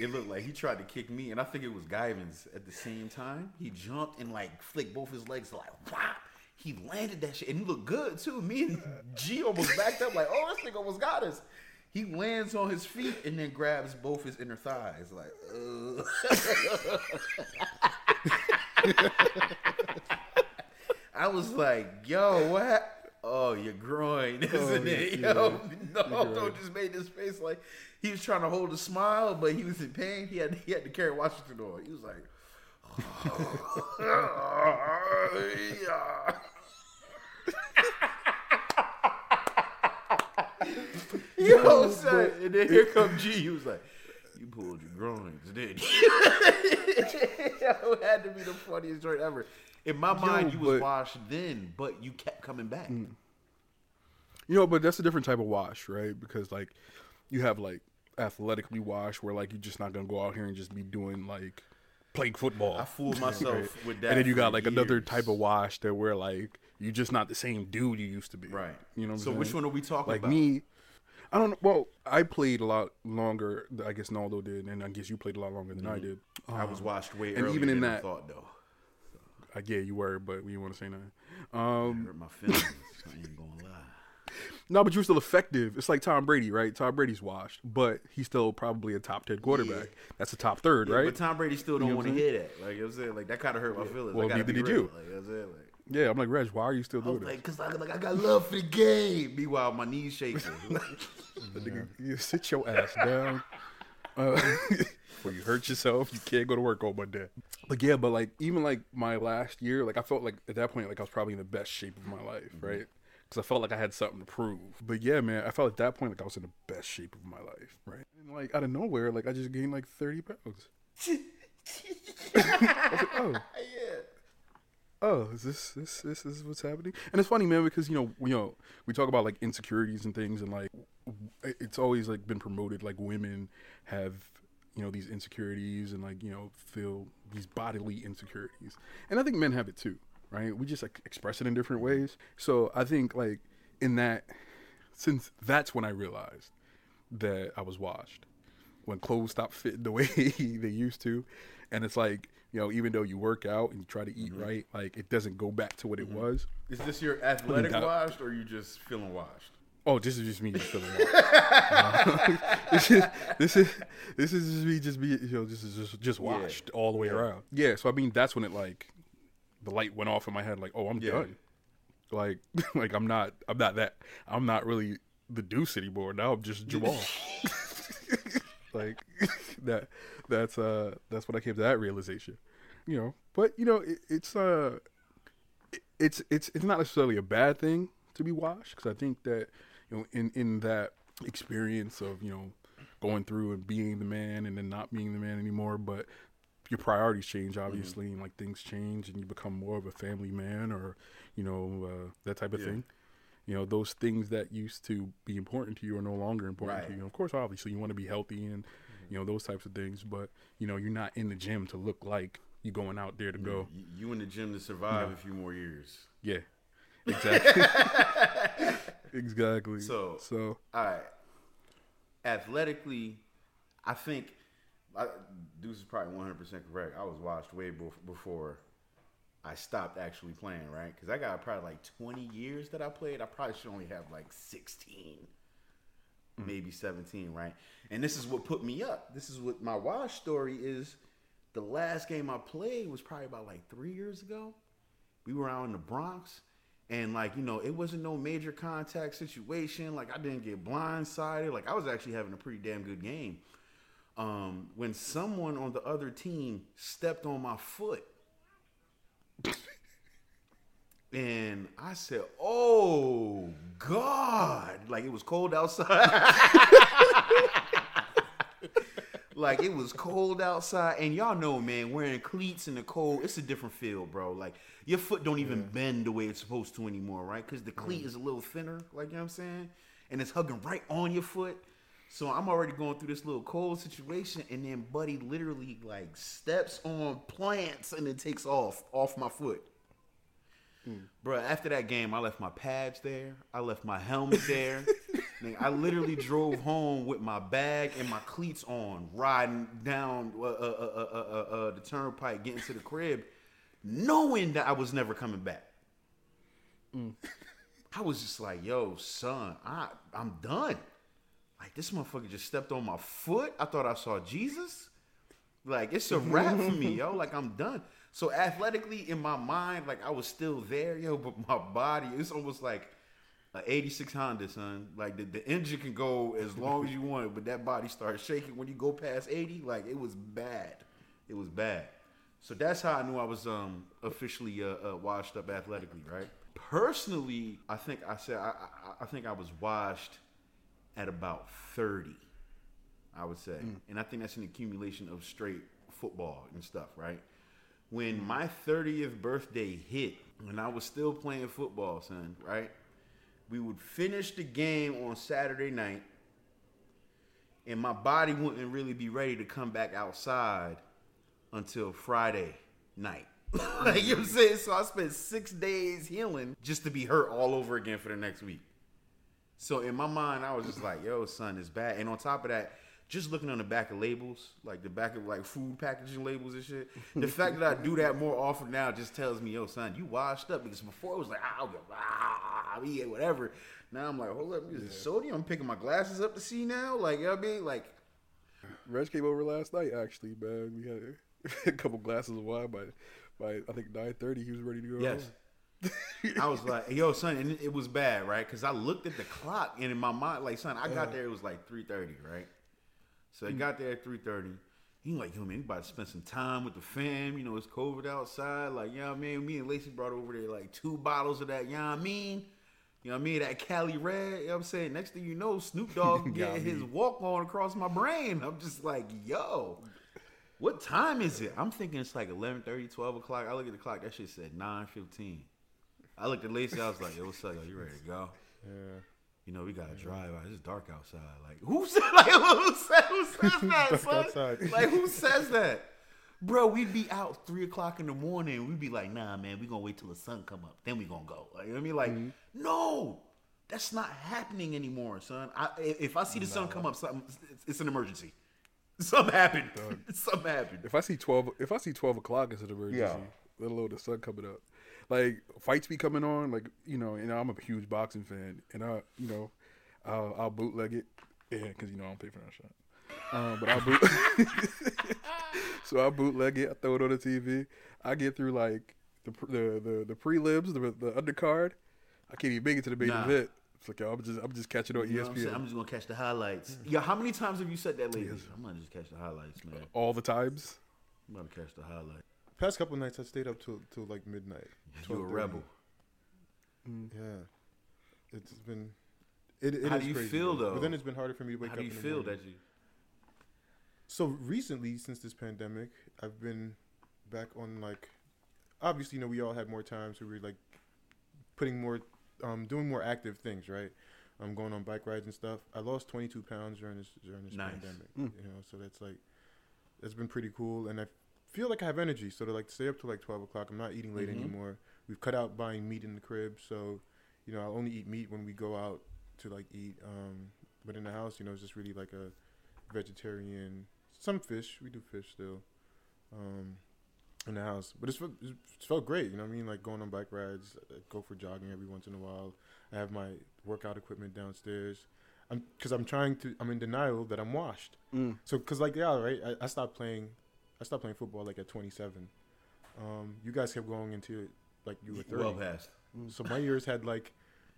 [SPEAKER 4] It looked like he tried to kick me, and I think it was Guyvins at the same time. He jumped and like flicked both his legs like wow. He landed that shit, and he looked good too. Me and G almost backed up like, oh, this nigga almost got us. He lands on his feet and then grabs both his inner thighs like. Ugh. (laughs) (laughs) I was like, yo, what? Oh, your groin, oh, isn't it?
[SPEAKER 3] yeah,
[SPEAKER 4] Yo, no, don't just made this face like he was trying to hold a smile, but he was in pain. He had he had to Kerry Washington on. He was like, (laughs) (laughs) yo, son. And then here come G. He was like, pulled your groins, didn't you? (laughs) It had to be the funniest joint ever. In my mind, you was
[SPEAKER 2] but-
[SPEAKER 4] washed then, but you kept coming back. Mm.
[SPEAKER 2] you know, but that's a different type of wash, right? Because like you have like athletically wash, where like you're just not gonna go out here and just be doing like playing football.
[SPEAKER 4] I fooled myself (laughs) with that.
[SPEAKER 2] and then you
[SPEAKER 4] for
[SPEAKER 2] got like another
[SPEAKER 4] years.
[SPEAKER 2] type of wash that where like you're just not the same dude you used to be.
[SPEAKER 4] Right.
[SPEAKER 2] You know. What
[SPEAKER 4] So
[SPEAKER 2] I'm
[SPEAKER 4] which
[SPEAKER 2] saying?
[SPEAKER 4] one are we talking
[SPEAKER 2] like
[SPEAKER 4] about?
[SPEAKER 2] me I don't know. Well, I played a lot longer. I guess Naldo did, and I guess you played a lot longer than I did.
[SPEAKER 4] I was washed way
[SPEAKER 2] and
[SPEAKER 4] earlier
[SPEAKER 2] even in
[SPEAKER 4] than
[SPEAKER 2] that-
[SPEAKER 4] thought, though.
[SPEAKER 2] I yeah, you were, but we didn't want to say nothing. Um,
[SPEAKER 4] Hurt my feelings. (laughs) I ain't gonna lie.
[SPEAKER 2] no, but you're still effective. It's like Tom Brady, right? Tom Brady's washed, but he's still probably a top ten quarterback. That's a top third,
[SPEAKER 4] Yeah,
[SPEAKER 2] right?
[SPEAKER 4] But Tom Brady still don't
[SPEAKER 2] know
[SPEAKER 4] want to hear that. Like you know what I'm saying, like that kind of hurt my feelings.
[SPEAKER 2] Well, neither did
[SPEAKER 4] real.
[SPEAKER 2] you.
[SPEAKER 4] Like, you know what I'm saying, like.
[SPEAKER 2] yeah, I'm like Reg. Why are you still doing this?
[SPEAKER 4] like, cause I, like, I got love for the game. Meanwhile, my knees shaking. (laughs)
[SPEAKER 2] Nigga, you sit your ass down. Uh, (laughs) before you hurt yourself, you can't go to work on Monday. But yeah, but like even like my last year, like I felt like at that point, like I was probably in the best shape of my life, right? Because I felt like I had something to prove. But yeah, man, I felt at that point like I was in the best shape of my life, right? And like out of nowhere, like I just gained like thirty pounds. (laughs) I was like, oh,
[SPEAKER 4] yeah.
[SPEAKER 2] Oh, is this this this is what's happening? And it's funny, man, because you know, you know, we talk about like insecurities and things, and like it's always like been promoted like women have you know these insecurities and like you know feel these bodily insecurities, and I think men have it too, right? We just like express it in different ways. So I think like in that, since that's when I realized that I was washed when clothes stopped fitting the (laughs) way they used to and it's like you know even though you work out and you try to eat mm-hmm. right like it doesn't go back to what it mm-hmm. was.
[SPEAKER 4] Is this your athletic washed or you just feeling washed?
[SPEAKER 2] oh this is just me just feeling (laughs) washed. (laughs) this is this is this is just me just be you know this is just just washed all the way around. Yeah so i mean that's when it like the light went off in my head like oh i'm
[SPEAKER 4] Yeah.
[SPEAKER 2] done. Like (laughs) like i'm not i'm not that i'm not really the deuce anymore. Now i'm just jamal like (laughs) that that's uh that's when i came to that realization you know? But you know it, it's uh it- it's it's it's not necessarily a bad thing to be washed because i think that you know in in that experience of you know going through and being the man and then not being the man anymore but your priorities change obviously and like things change and you become more of a family man or you know uh, that type of
[SPEAKER 4] Yeah.
[SPEAKER 2] thing you know those things that used to be important to you are no longer important
[SPEAKER 4] Right.
[SPEAKER 2] to you of course obviously you want to be healthy and mm-hmm. you know those types of things but you know you're not in the gym to look like you going out there to go
[SPEAKER 4] You, you in the gym to survive a few more years.
[SPEAKER 2] yeah (laughs) exactly (laughs) exactly
[SPEAKER 4] So-
[SPEAKER 2] so
[SPEAKER 4] All right. Athletically, I think I, Deuce is probably 100 percent correct. I was watched way before I stopped actually playing, right? Because I got probably like 20 years that I played. I probably should only have like 16, maybe 17, right? And this is what put me up. This is what my wash story is. The last game I played was probably about like three years ago. We were out in the Bronx, and like you know, it wasn't no major contact situation. Like I didn't get blindsided. Like I was actually having a pretty damn good game. Um, when someone on the other team stepped on my foot, (laughs) and I said, "Oh God!" Like it was cold outside. (laughs) Like it was cold outside, and y'all know, man, wearing cleats in the cold, it's a different feel, bro. Like your foot don't even bend the way it's supposed to anymore, right? Because the cleat is a little thinner, like you know what I'm saying, and it's hugging right on your foot. So I'm already going through this little cold situation, and then Buddy literally like steps on plants and it takes off off my foot. Bro, after that game, I left my pads there. I left my helmet there. (laughs) I literally drove home with my bag and my cleats on, riding down uh, uh, uh, uh, uh, uh, the turnpike, getting to the crib, knowing that I was never coming back. I was just like, "Yo, son, I I'm done." Like this motherfucker just stepped on my foot. I thought I saw Jesus. Like it's a wrap for me, (laughs) yo. Like I'm done. So athletically, in my mind, like I was still there, yo. But my body, it's almost like an '86 Honda, son. Like the, the engine can go as long as you want it, but that body starts shaking when you go past 80. Like it was bad. It was bad. So that's how I knew I was um officially uh, uh, washed up athletically, right? Personally, I think I said I, I, I think I was washed at about 30. I would say. Mm. And I think that's an accumulation of straight football and stuff, right? When my 30th birthday hit, when I was still playing football, son, right? We would finish the game on Saturday night, and my body wouldn't really be ready to come back outside until Friday night. (laughs) like, you know what I'm saying? So I spent six days healing just to be hurt all over again for the next week. So in my mind, I was just like, "Yo, son, it's bad." And on top of that, just looking on the back of labels, like the back of like food packaging labels and shit. The fact that I do that more often now just tells me, "Yo, son, you washed up." Because before it was like, "Ah, ah, yeah, whatever." Now I'm like, "Hold up, is it sodium?" I'm picking my glasses up to see now. Like, you know what I mean? Like,
[SPEAKER 2] Reg came over last night. Actually, man, we had (laughs) a couple glasses of wine by by I think nine thirty. He was ready to go.
[SPEAKER 4] Yes.
[SPEAKER 2] home. (laughs)
[SPEAKER 4] I was like, yo, son, and it- was bad, right? Because I looked at the clock, and in my mind, like, son, I got there, it was like three thirty, right? So I hmm. got there at three thirty. He like, yo, man, you about to spend some time with the fam. You know, it's COVID outside. Like, you know what I mean? Me and Lacey brought over there like two bottles of that, you know what I mean? You know what I mean? That Cali Red, you know what I'm saying? Next thing you know, Snoop (laughs) Dogg getting his walk on across my brain. I'm just like, yo, what time is it? I'm thinking it's like 11:30, 12 o'clock. I look at the clock, that shit said 9:15. I looked at Lacey, I was like, yo, what's up? Yo, you ready to go?
[SPEAKER 3] Yeah.
[SPEAKER 4] You know, we gotta drive out. It's dark outside. Like, who said (laughs) like who said who says (laughs) that, son?
[SPEAKER 3] outside.
[SPEAKER 4] Like who says that? Bro, we'd be out three o'clock in the morning. We'd be like, nah, man, we gonna wait till the sun come up. Then we gonna go. Like, you know what I mean? Like,
[SPEAKER 3] Mm-hmm.
[SPEAKER 4] no, that's not happening anymore, son. I, if I see the sun come up, something, it's, it's an emergency. (laughs) Something happened. something happened.
[SPEAKER 2] If I see twelve, if I see twelve o'clock as an emergency,
[SPEAKER 4] Yeah.
[SPEAKER 2] let alone the sun coming up, like fights be coming on, like you know, and I'm a huge boxing fan, and I, you know, I'll, I'll bootleg it, yeah, because you know I don't pay for that shit. Um, but I'll boot, (laughs) so I bootleg it. I throw it on the TV. I get through like the the the, the prelims, the the undercard. I can't even make it to the main
[SPEAKER 4] Nah.
[SPEAKER 2] event. It's like yo, I'm just I'm just catching on
[SPEAKER 4] You know what I'm?
[SPEAKER 2] ESPN
[SPEAKER 4] I'm just gonna catch the highlights. Yeah, how many times have you said that lately? I'm gonna just catch the highlights, man.
[SPEAKER 2] all the times.
[SPEAKER 4] I'm gonna catch the highlights.
[SPEAKER 3] Past couple nights, I stayed up till till like midnight.
[SPEAKER 4] You a
[SPEAKER 3] 12:30.
[SPEAKER 4] rebel.
[SPEAKER 3] Yeah, it's been. It, it
[SPEAKER 4] How
[SPEAKER 3] is
[SPEAKER 4] do you
[SPEAKER 3] crazy,
[SPEAKER 4] feel, though?
[SPEAKER 3] But then it's been harder for me to wake
[SPEAKER 4] How
[SPEAKER 3] up.
[SPEAKER 4] do you
[SPEAKER 3] in the
[SPEAKER 4] feel
[SPEAKER 3] morning.
[SPEAKER 4] that you?
[SPEAKER 3] So recently, since this pandemic, I've been back on like, obviously, you know, we all had more time, so we were like putting more, um, doing more active things, right? I'm going on bike rides and stuff. I lost 22 pounds during this during this
[SPEAKER 4] Nice.
[SPEAKER 3] pandemic.
[SPEAKER 2] Mm.
[SPEAKER 3] You know, so that's like, that's been pretty cool, and I feel like I have energy. So to like stay up till like 12 o'clock. I'm not eating late
[SPEAKER 4] Mhm.
[SPEAKER 3] anymore. We've cut out buying meat in the crib, so you know, I only eat meat when we go out to like eat. Um, but in the house, you know, it's just really like a vegetarian. Some fish. We do fish still. Um, in the house, but it's, it's felt great. You know what I mean? Like going on bike rides, I go for jogging every once in a while. I have my workout equipment downstairs. I'm because I'm trying to. I'm in denial that I'm washed.
[SPEAKER 2] Mm.
[SPEAKER 3] So because like yeah, right. I, I stopped playing. I stopped playing football like at 27. Um, you guys kept going into it like you were 30.
[SPEAKER 4] Well past.
[SPEAKER 3] So my years had like,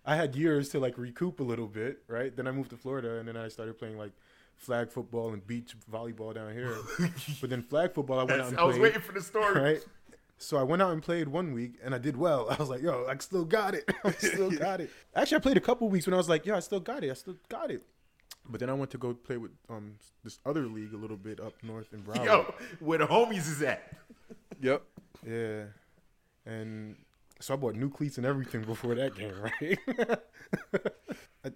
[SPEAKER 3] I had years to like recoup a little bit, right? Then I moved to Florida, and then I started playing like flag football and beach volleyball down here. (laughs) but then flag football, I went out and
[SPEAKER 4] I was
[SPEAKER 3] played,
[SPEAKER 4] waiting for the story.
[SPEAKER 3] right? So I went out and played one week, and I did well. I was like, yo, I still got it. (laughs) I still (laughs) got it. Actually, I played a couple weeks when I was like, yo, I still got it. I still got it. But then I went to go play with um this other league a little bit up north in Broward.
[SPEAKER 4] Yo, where the homies is at. (laughs)
[SPEAKER 2] Yep.
[SPEAKER 3] Yeah. And so I bought new cleats and everything before that game, (laughs) right? (laughs) I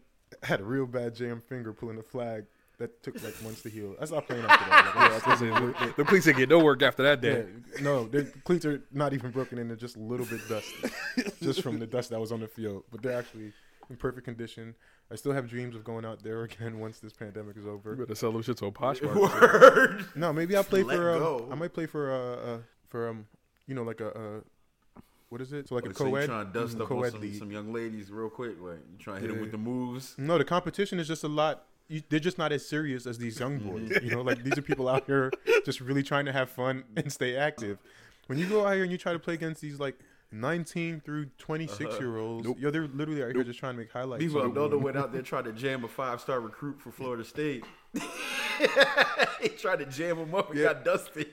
[SPEAKER 3] had a real bad jam finger pulling the flag that took like months to heal. I stopped playing after that. Like,
[SPEAKER 2] Yeah, I was gonna say, the, the police didn't get no work after that
[SPEAKER 3] yeah,
[SPEAKER 2] day.
[SPEAKER 3] no, the cleats are not even broken and they're just a little bit dusty, just from the dust that was on the field. But they're actually in perfect condition. I still have dreams of going out there (laughs) again once this pandemic is
[SPEAKER 2] You
[SPEAKER 3] over.
[SPEAKER 2] better sell those shit to a Poshmark. (laughs)
[SPEAKER 4] Word.
[SPEAKER 3] No, maybe I'll play
[SPEAKER 4] Let
[SPEAKER 3] for. Uh,
[SPEAKER 4] go.
[SPEAKER 3] I might play for. Uh, uh, for um, you know, like a. Uh, what is it? So like a
[SPEAKER 4] so you
[SPEAKER 3] co-ed,
[SPEAKER 4] trying to dust
[SPEAKER 3] mm,
[SPEAKER 4] up on some, some young ladies real quick? Like you trying to hit them with the moves?
[SPEAKER 3] No, the competition is just a lot. You, they're just not as serious as these young boys.
[SPEAKER 4] Mm-hmm.
[SPEAKER 3] You know, like these are people out here just really trying to have fun and stay active. When you go out here and you try to play against these like 19 through 26 uh-huh. year olds,
[SPEAKER 2] Nope.
[SPEAKER 3] yo, they're literally out here just trying to make highlights.
[SPEAKER 4] People
[SPEAKER 3] So-
[SPEAKER 4] Ronaldo went out there trying to jam a five star recruit for Florida State. (laughs) he tried to jam him up and
[SPEAKER 3] Yeah.
[SPEAKER 4] got dusted.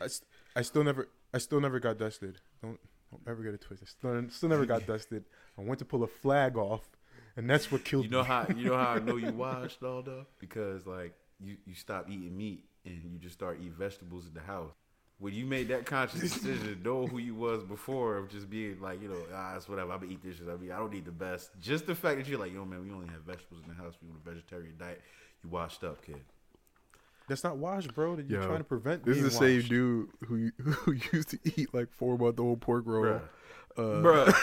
[SPEAKER 3] I still never, I still never got dusted. Don't, don't ever get it twisted. Still, still never got (laughs) dusted. I went to pull a flag off, and that's what killed
[SPEAKER 4] You know
[SPEAKER 3] me.
[SPEAKER 4] how you know how I know you (laughs) washed Aldo? Because like you, you stop eating meat and you just start eating vegetables in the house. When you made that conscious decision, knowing who you was before of just being like, you know, ah, it's whatever. I'm gonna eat dishes. I mean, I don't need the best. Just the fact that you're like, yo, man, we only have vegetables in the house. We want a vegetarian diet. You washed up, kid.
[SPEAKER 3] That's not washed, bro. That You're
[SPEAKER 2] Yo,
[SPEAKER 3] trying to prevent.
[SPEAKER 2] This is
[SPEAKER 3] being
[SPEAKER 2] the same
[SPEAKER 3] washed.
[SPEAKER 2] dude who (laughs) who used to eat like four month old pork roll.
[SPEAKER 4] Bruh.
[SPEAKER 2] Uh,
[SPEAKER 4] Bruh.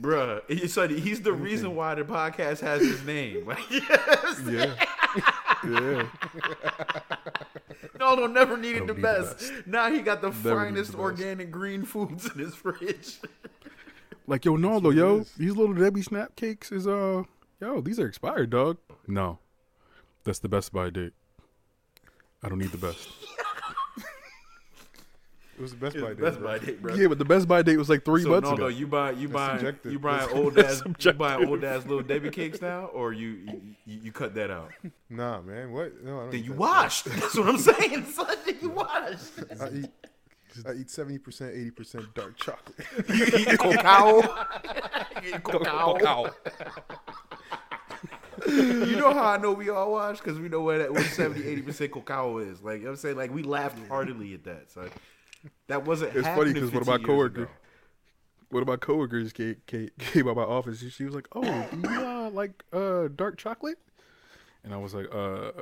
[SPEAKER 4] (laughs) Bruh. So he's the reason why the podcast has his name. (laughs) Like, yes.
[SPEAKER 2] Yeah. yeah. (laughs)
[SPEAKER 4] No, no, never needed the
[SPEAKER 2] Don't the
[SPEAKER 4] best. Now he got the
[SPEAKER 2] Never
[SPEAKER 4] finest
[SPEAKER 2] the
[SPEAKER 4] organic green foods in his fridge. (laughs)
[SPEAKER 2] Like yo, no,
[SPEAKER 3] what
[SPEAKER 2] though,
[SPEAKER 3] it
[SPEAKER 2] yo, these little Debbie snap cakes is uh, yo, these are expired, dog. No, that's the best by date. I don't need the best. (laughs)
[SPEAKER 3] It was the best by day.
[SPEAKER 4] Best
[SPEAKER 3] bro.
[SPEAKER 4] by date, bro.
[SPEAKER 2] yeah, but the best by date was like three
[SPEAKER 4] so
[SPEAKER 2] months
[SPEAKER 4] no,
[SPEAKER 2] ago.
[SPEAKER 4] no, you buy you buy you buy (laughs)
[SPEAKER 3] That's-
[SPEAKER 4] old ass you buy old ass little Debbie cakes now, or you you, you cut that out.
[SPEAKER 3] Nah, man. What? No, I don't
[SPEAKER 4] Then
[SPEAKER 3] eat
[SPEAKER 4] you
[SPEAKER 3] that.
[SPEAKER 4] washed. That's what I'm saying, (laughs) son. Then you washed.
[SPEAKER 3] I eat. I eat seventy percent, eighty percent dark chocolate. (laughs)
[SPEAKER 4] You eat cacao. you eat cacao. you know how I know we all watch because we know where that what 70 80 percent cacao is. Like you know what I'm saying, like we laughed heartily at that. So that wasn't.
[SPEAKER 2] It's funny because one of my
[SPEAKER 4] happening 50 years
[SPEAKER 2] coworkers,
[SPEAKER 4] ago.
[SPEAKER 2] one of my coworkers came, came, (laughs) came by my office. and She was like, "Oh, do you uh, like uh, dark chocolate?" And I was like, "Uh,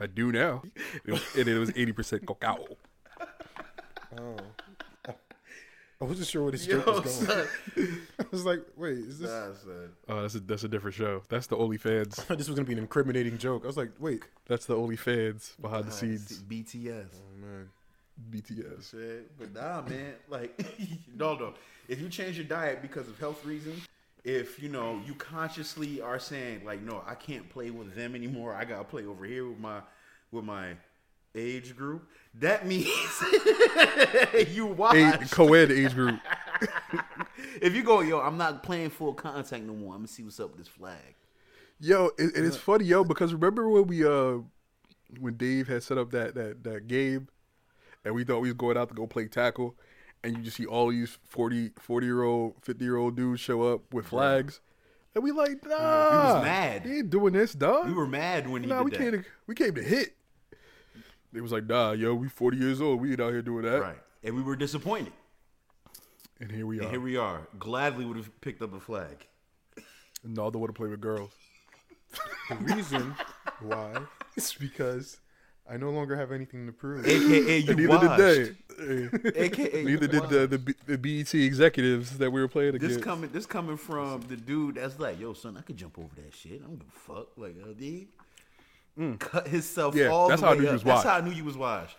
[SPEAKER 2] I do now." And it was eighty percent cacao.
[SPEAKER 3] Oh. I wasn't sure where this
[SPEAKER 4] Yo,
[SPEAKER 3] joke was going.
[SPEAKER 4] son. (laughs)
[SPEAKER 3] I was like, wait, is this?
[SPEAKER 4] Nah.
[SPEAKER 2] Oh, that's a that's a different show. That's the OnlyFans.
[SPEAKER 3] I thought (laughs) this was gonna be an incriminating joke. I was like, wait.
[SPEAKER 2] That's the OnlyFans behind the scenes.
[SPEAKER 4] BTS.
[SPEAKER 3] Oh man.
[SPEAKER 2] BTS.
[SPEAKER 4] Shit. But nah, man. Like, (laughs) (laughs) no, no. If you change your diet because of health reasons, if you know you consciously are saying like, no, I can't play with them anymore. I gotta play over here with my with my age group. That (laughs) means you watch.
[SPEAKER 2] A, co-ed age group.
[SPEAKER 4] if you go, yo, I'm not playing full contact no more. I'm gonna see what's up with this flag.
[SPEAKER 2] Yo, it, and it's funny, yo, because remember when we uh when Dave had set up that that that game and we thought we was going out to go play tackle and you just see all these 40 40 year old, 50 year old dudes show up with flags. And we like, nah.
[SPEAKER 4] We was mad.
[SPEAKER 2] We ain't doing this, dog.
[SPEAKER 4] We were mad when he
[SPEAKER 2] nah,
[SPEAKER 4] did
[SPEAKER 2] we
[SPEAKER 4] that.
[SPEAKER 2] came to we came to hit. They was like, nah, yo, we 40 years old. We ain't out here doing that.
[SPEAKER 4] Right. And we were disappointed.
[SPEAKER 2] And here we are.
[SPEAKER 4] And here we are. Gladly would have picked up a flag.
[SPEAKER 2] And Naldo want to play with girls.
[SPEAKER 3] The reason (laughs) why (laughs) is because I no longer have anything to prove.
[SPEAKER 4] AKA (laughs) you
[SPEAKER 2] neither
[SPEAKER 4] washed.
[SPEAKER 2] did they.
[SPEAKER 4] AKA (laughs)
[SPEAKER 2] Neither did the, the the BET executives that we were playing
[SPEAKER 4] This
[SPEAKER 2] against.
[SPEAKER 4] coming, this coming from the dude that's like, yo, son, I could jump over that shit. I don't give a fuck. Like, uh, D. Cut himself
[SPEAKER 2] Mm. Yeah,
[SPEAKER 4] all
[SPEAKER 2] that's
[SPEAKER 4] the
[SPEAKER 2] how I
[SPEAKER 4] way
[SPEAKER 2] knew you
[SPEAKER 4] up.
[SPEAKER 2] was
[SPEAKER 4] That's
[SPEAKER 2] washed.
[SPEAKER 4] how I knew you was washed.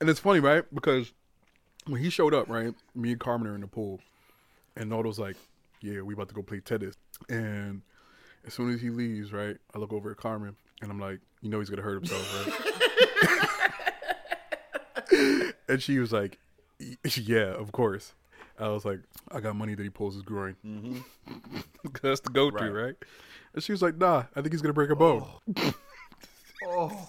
[SPEAKER 2] And it's funny, right? Because when he showed up, right, me and Carmen are in the pool, and Naldo's like, "Yeah, we about to go play tennis." And as soon as he leaves, right, I look over at Carmen, and I'm like, "You know he's gonna hurt himself, right?" (laughs) and she was like, (laughs) "Yeah, of course." I was like, "I got money that he pulls his groin, (laughs) that's the go-to,
[SPEAKER 4] Right.
[SPEAKER 2] right?" And she was like, "Nah, I think he's gonna break a bone."
[SPEAKER 4] Oh,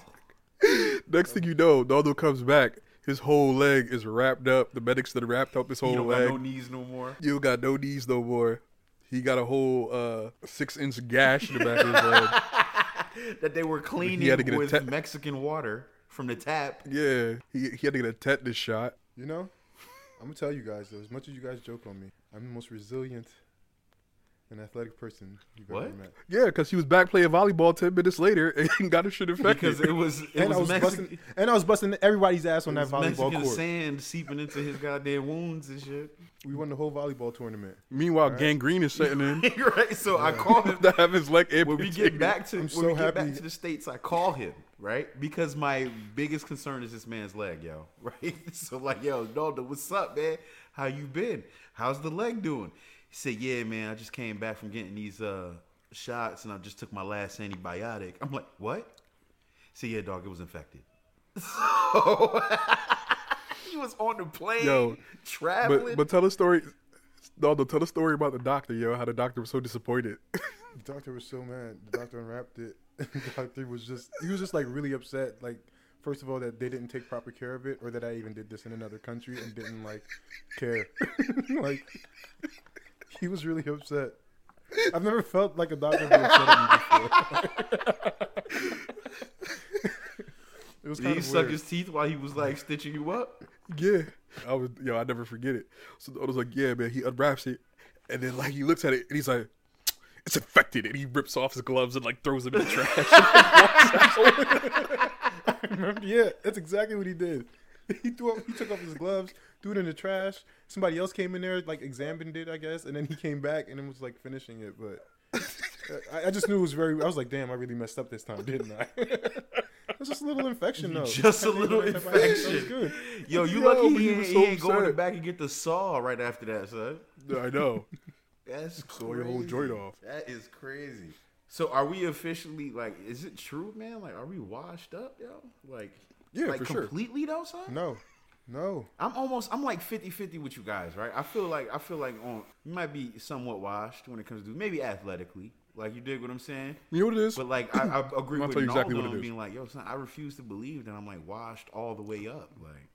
[SPEAKER 2] Next thing you know, Naldo comes back. His whole leg is wrapped up. The medics that wrapped up his
[SPEAKER 4] you
[SPEAKER 2] whole
[SPEAKER 4] don't
[SPEAKER 2] leg.
[SPEAKER 4] got no knees no more.
[SPEAKER 2] you got no knees no more. He got a whole uh, six inch gash in the back of his leg. (laughs)
[SPEAKER 4] That they were cleaning
[SPEAKER 2] had to get
[SPEAKER 4] with
[SPEAKER 2] te-
[SPEAKER 4] Mexican water from the tap.
[SPEAKER 2] Yeah, he, he had to get a tetanus shot.
[SPEAKER 3] You know, (laughs) I'm gonna tell you guys though. As much as you guys joke on me, I'm the most resilient and athletic person you've
[SPEAKER 4] What?
[SPEAKER 3] met.
[SPEAKER 2] Yeah, because he was back playing volleyball ten minutes later and got his shit infected.
[SPEAKER 4] Because it was it
[SPEAKER 3] And I
[SPEAKER 4] was,
[SPEAKER 3] was
[SPEAKER 4] Mexican,
[SPEAKER 3] busting, and I was busting everybody's ass on
[SPEAKER 4] it
[SPEAKER 3] that
[SPEAKER 4] was
[SPEAKER 3] volleyball
[SPEAKER 4] Mexican
[SPEAKER 3] court.
[SPEAKER 4] sand seeping into his goddamn wounds and shit.
[SPEAKER 3] We won the whole volleyball tournament.
[SPEAKER 2] Meanwhile, gangrene is setting in (laughs)
[SPEAKER 4] right. So I call (laughs) him
[SPEAKER 2] to have his leg
[SPEAKER 4] when we
[SPEAKER 2] amputated.
[SPEAKER 4] get back to
[SPEAKER 3] I'm
[SPEAKER 4] when
[SPEAKER 3] so
[SPEAKER 4] we get back to the states, I call him right because my biggest concern is this man's leg, yo. (laughs) Right. So like, yo, Naldo, what's up, man? How you been? How's the leg doing? He said, yeah, man. I just came back from getting these uh, shots, and I just took my last antibiotic. I'm like, what? He said, yeah, dog, it was infected. So (laughs) he was on the plane,
[SPEAKER 2] Yo,
[SPEAKER 4] traveling.
[SPEAKER 2] But but tell a story. Naldo, tell a story about the doctor, yo. How the doctor was so disappointed. (laughs)
[SPEAKER 3] The doctor was so mad. The doctor unwrapped it. (laughs) the doctor was just he was just like really upset. Like first of all that they didn't take proper care of it, or that I even did this in another country and didn't like care. like he was really upset. I've never felt like a doctor be upset at me before. (laughs) it was
[SPEAKER 4] Did
[SPEAKER 3] kind
[SPEAKER 4] he
[SPEAKER 3] of
[SPEAKER 4] suck his teeth while he was like stitching you up?
[SPEAKER 2] Yeah, I was yo. I never forget it. So I was like, yeah, man. He unwraps it, and then like he looks at it, and he's like, it's infected, and he rips off his gloves and like throws them in the trash. (laughs)
[SPEAKER 3] Remember? Yeah, that's exactly what he did. He threw up, he took off his gloves, threw it in the trash. Somebody else came in there, like examined it, I guess, and then he came back and it was like finishing it. But uh, I, I just knew it was very. I was like, damn, I really messed up this time, didn't I? (laughs) it was just a little infection, though.
[SPEAKER 4] Just a (laughs) little
[SPEAKER 3] even antibiotics, that was
[SPEAKER 4] infection.
[SPEAKER 3] good.
[SPEAKER 4] Yo, you
[SPEAKER 2] Yo,
[SPEAKER 4] lucky he,
[SPEAKER 2] he
[SPEAKER 4] ain't,
[SPEAKER 2] was
[SPEAKER 4] he
[SPEAKER 2] so
[SPEAKER 4] ain't going back and get the saw right after that, son.
[SPEAKER 2] I know. (laughs)
[SPEAKER 4] That's crazy.
[SPEAKER 2] Saw your whole joint off.
[SPEAKER 4] That is crazy. So are we officially like? Is it true, man? Like, are we washed up, yo? Like,
[SPEAKER 2] Yeah,
[SPEAKER 4] like
[SPEAKER 2] for sure.
[SPEAKER 4] completely though, son.
[SPEAKER 3] No, no.
[SPEAKER 4] I'm almost I'm like 50-50 with you guys, right? I feel like I feel like on you might be somewhat washed when it comes to maybe athletically. Like you dig what I'm saying?
[SPEAKER 2] You know what it is?
[SPEAKER 4] But like I, I (clears throat) agree with
[SPEAKER 2] tell you exactly what it
[SPEAKER 4] on
[SPEAKER 2] is.
[SPEAKER 4] being like, yo, son, I refuse to believe that I'm like washed all the way up. Like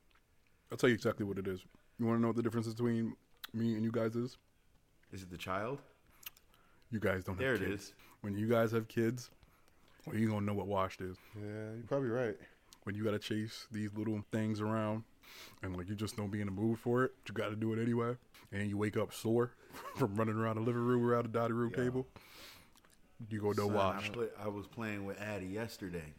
[SPEAKER 2] I'll tell you exactly what it is. You want to know what the difference between me and you guys is?
[SPEAKER 4] is it the child?
[SPEAKER 2] You guys don't
[SPEAKER 4] There
[SPEAKER 2] have
[SPEAKER 4] it
[SPEAKER 2] kids.
[SPEAKER 4] is.
[SPEAKER 2] When you guys have kids, well, you gonna know what washed is.
[SPEAKER 3] Yeah, you're probably right.
[SPEAKER 2] When you gotta chase these little things around, and like you just don't be in the mood for it, but you gotta do it anyway, and you wake up sore (laughs) from running around the living room around the dining room table. You go no washed.
[SPEAKER 4] I, I was playing with Addie yesterday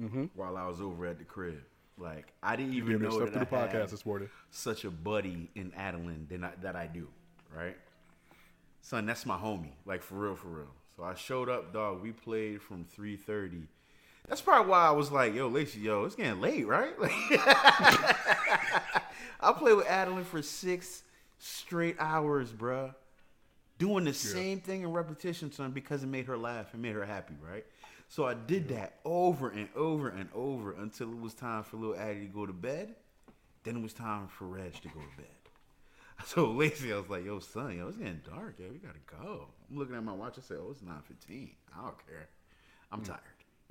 [SPEAKER 2] Mm-hmm.
[SPEAKER 4] while I was over at the crib. Like I didn't even know that
[SPEAKER 2] to the
[SPEAKER 4] I
[SPEAKER 2] podcast
[SPEAKER 4] had
[SPEAKER 2] this morning.
[SPEAKER 4] such a buddy in Adeline than I, that I do, right? Son, that's my homie, like for real, for real. So I showed up, dog. We played from three thirty. That's probably why I was like, "Yo, Lacey, yo, it's getting late, right?" Like, (laughs) I played with Adeline for six straight hours, bruh. Doing the same thing in repetition, son, because it made her laugh and made her happy, right? So I did that over and over and over until it was time for little Addie to go to bed. Then it was time for Reg to go to bed. (laughs) So Lacey, I was like, yo, son, yo, it's getting dark, yo. We gotta go. I'm looking at my watch. I said, oh, it's 9.15. I don't care. I'm
[SPEAKER 2] Hmm.
[SPEAKER 4] tired.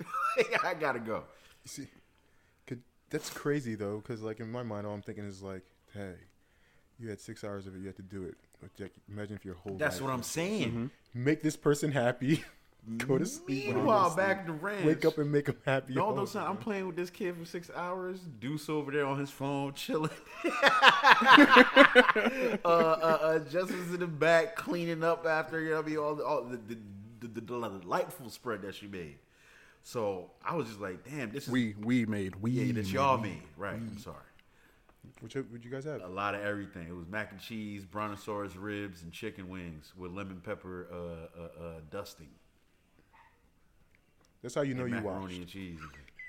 [SPEAKER 4] (laughs) I gotta go.
[SPEAKER 3] See, that's crazy though, because like in my mind, all I'm thinking is like, hey, you had six hours of it, you had to do it. Imagine if your whole
[SPEAKER 4] That's what I'm saying.
[SPEAKER 2] Mm-hmm.
[SPEAKER 3] make this person happy, (laughs) go to sleep.
[SPEAKER 4] Meanwhile, back to ranch.
[SPEAKER 3] Wake up and make him happy. All the
[SPEAKER 4] son. I'm playing with this kid for six hours. Deuce over there on his phone, chilling. (laughs) uh, uh, uh, Justice in the back, cleaning up after you know, what I mean, all, the, all the, the, the, the delightful spread that she made. So I was just like, damn, this is
[SPEAKER 2] We we made we
[SPEAKER 4] yeah, that y'all made, right? I'm sorry.
[SPEAKER 3] What you, you guys have?
[SPEAKER 4] A lot of everything. It was mac and cheese, brontosaurus ribs, and chicken wings with lemon pepper uh, uh, uh, dusting.
[SPEAKER 3] That's how you know
[SPEAKER 4] and
[SPEAKER 3] you
[SPEAKER 4] macaroni
[SPEAKER 3] watched.
[SPEAKER 4] and cheese.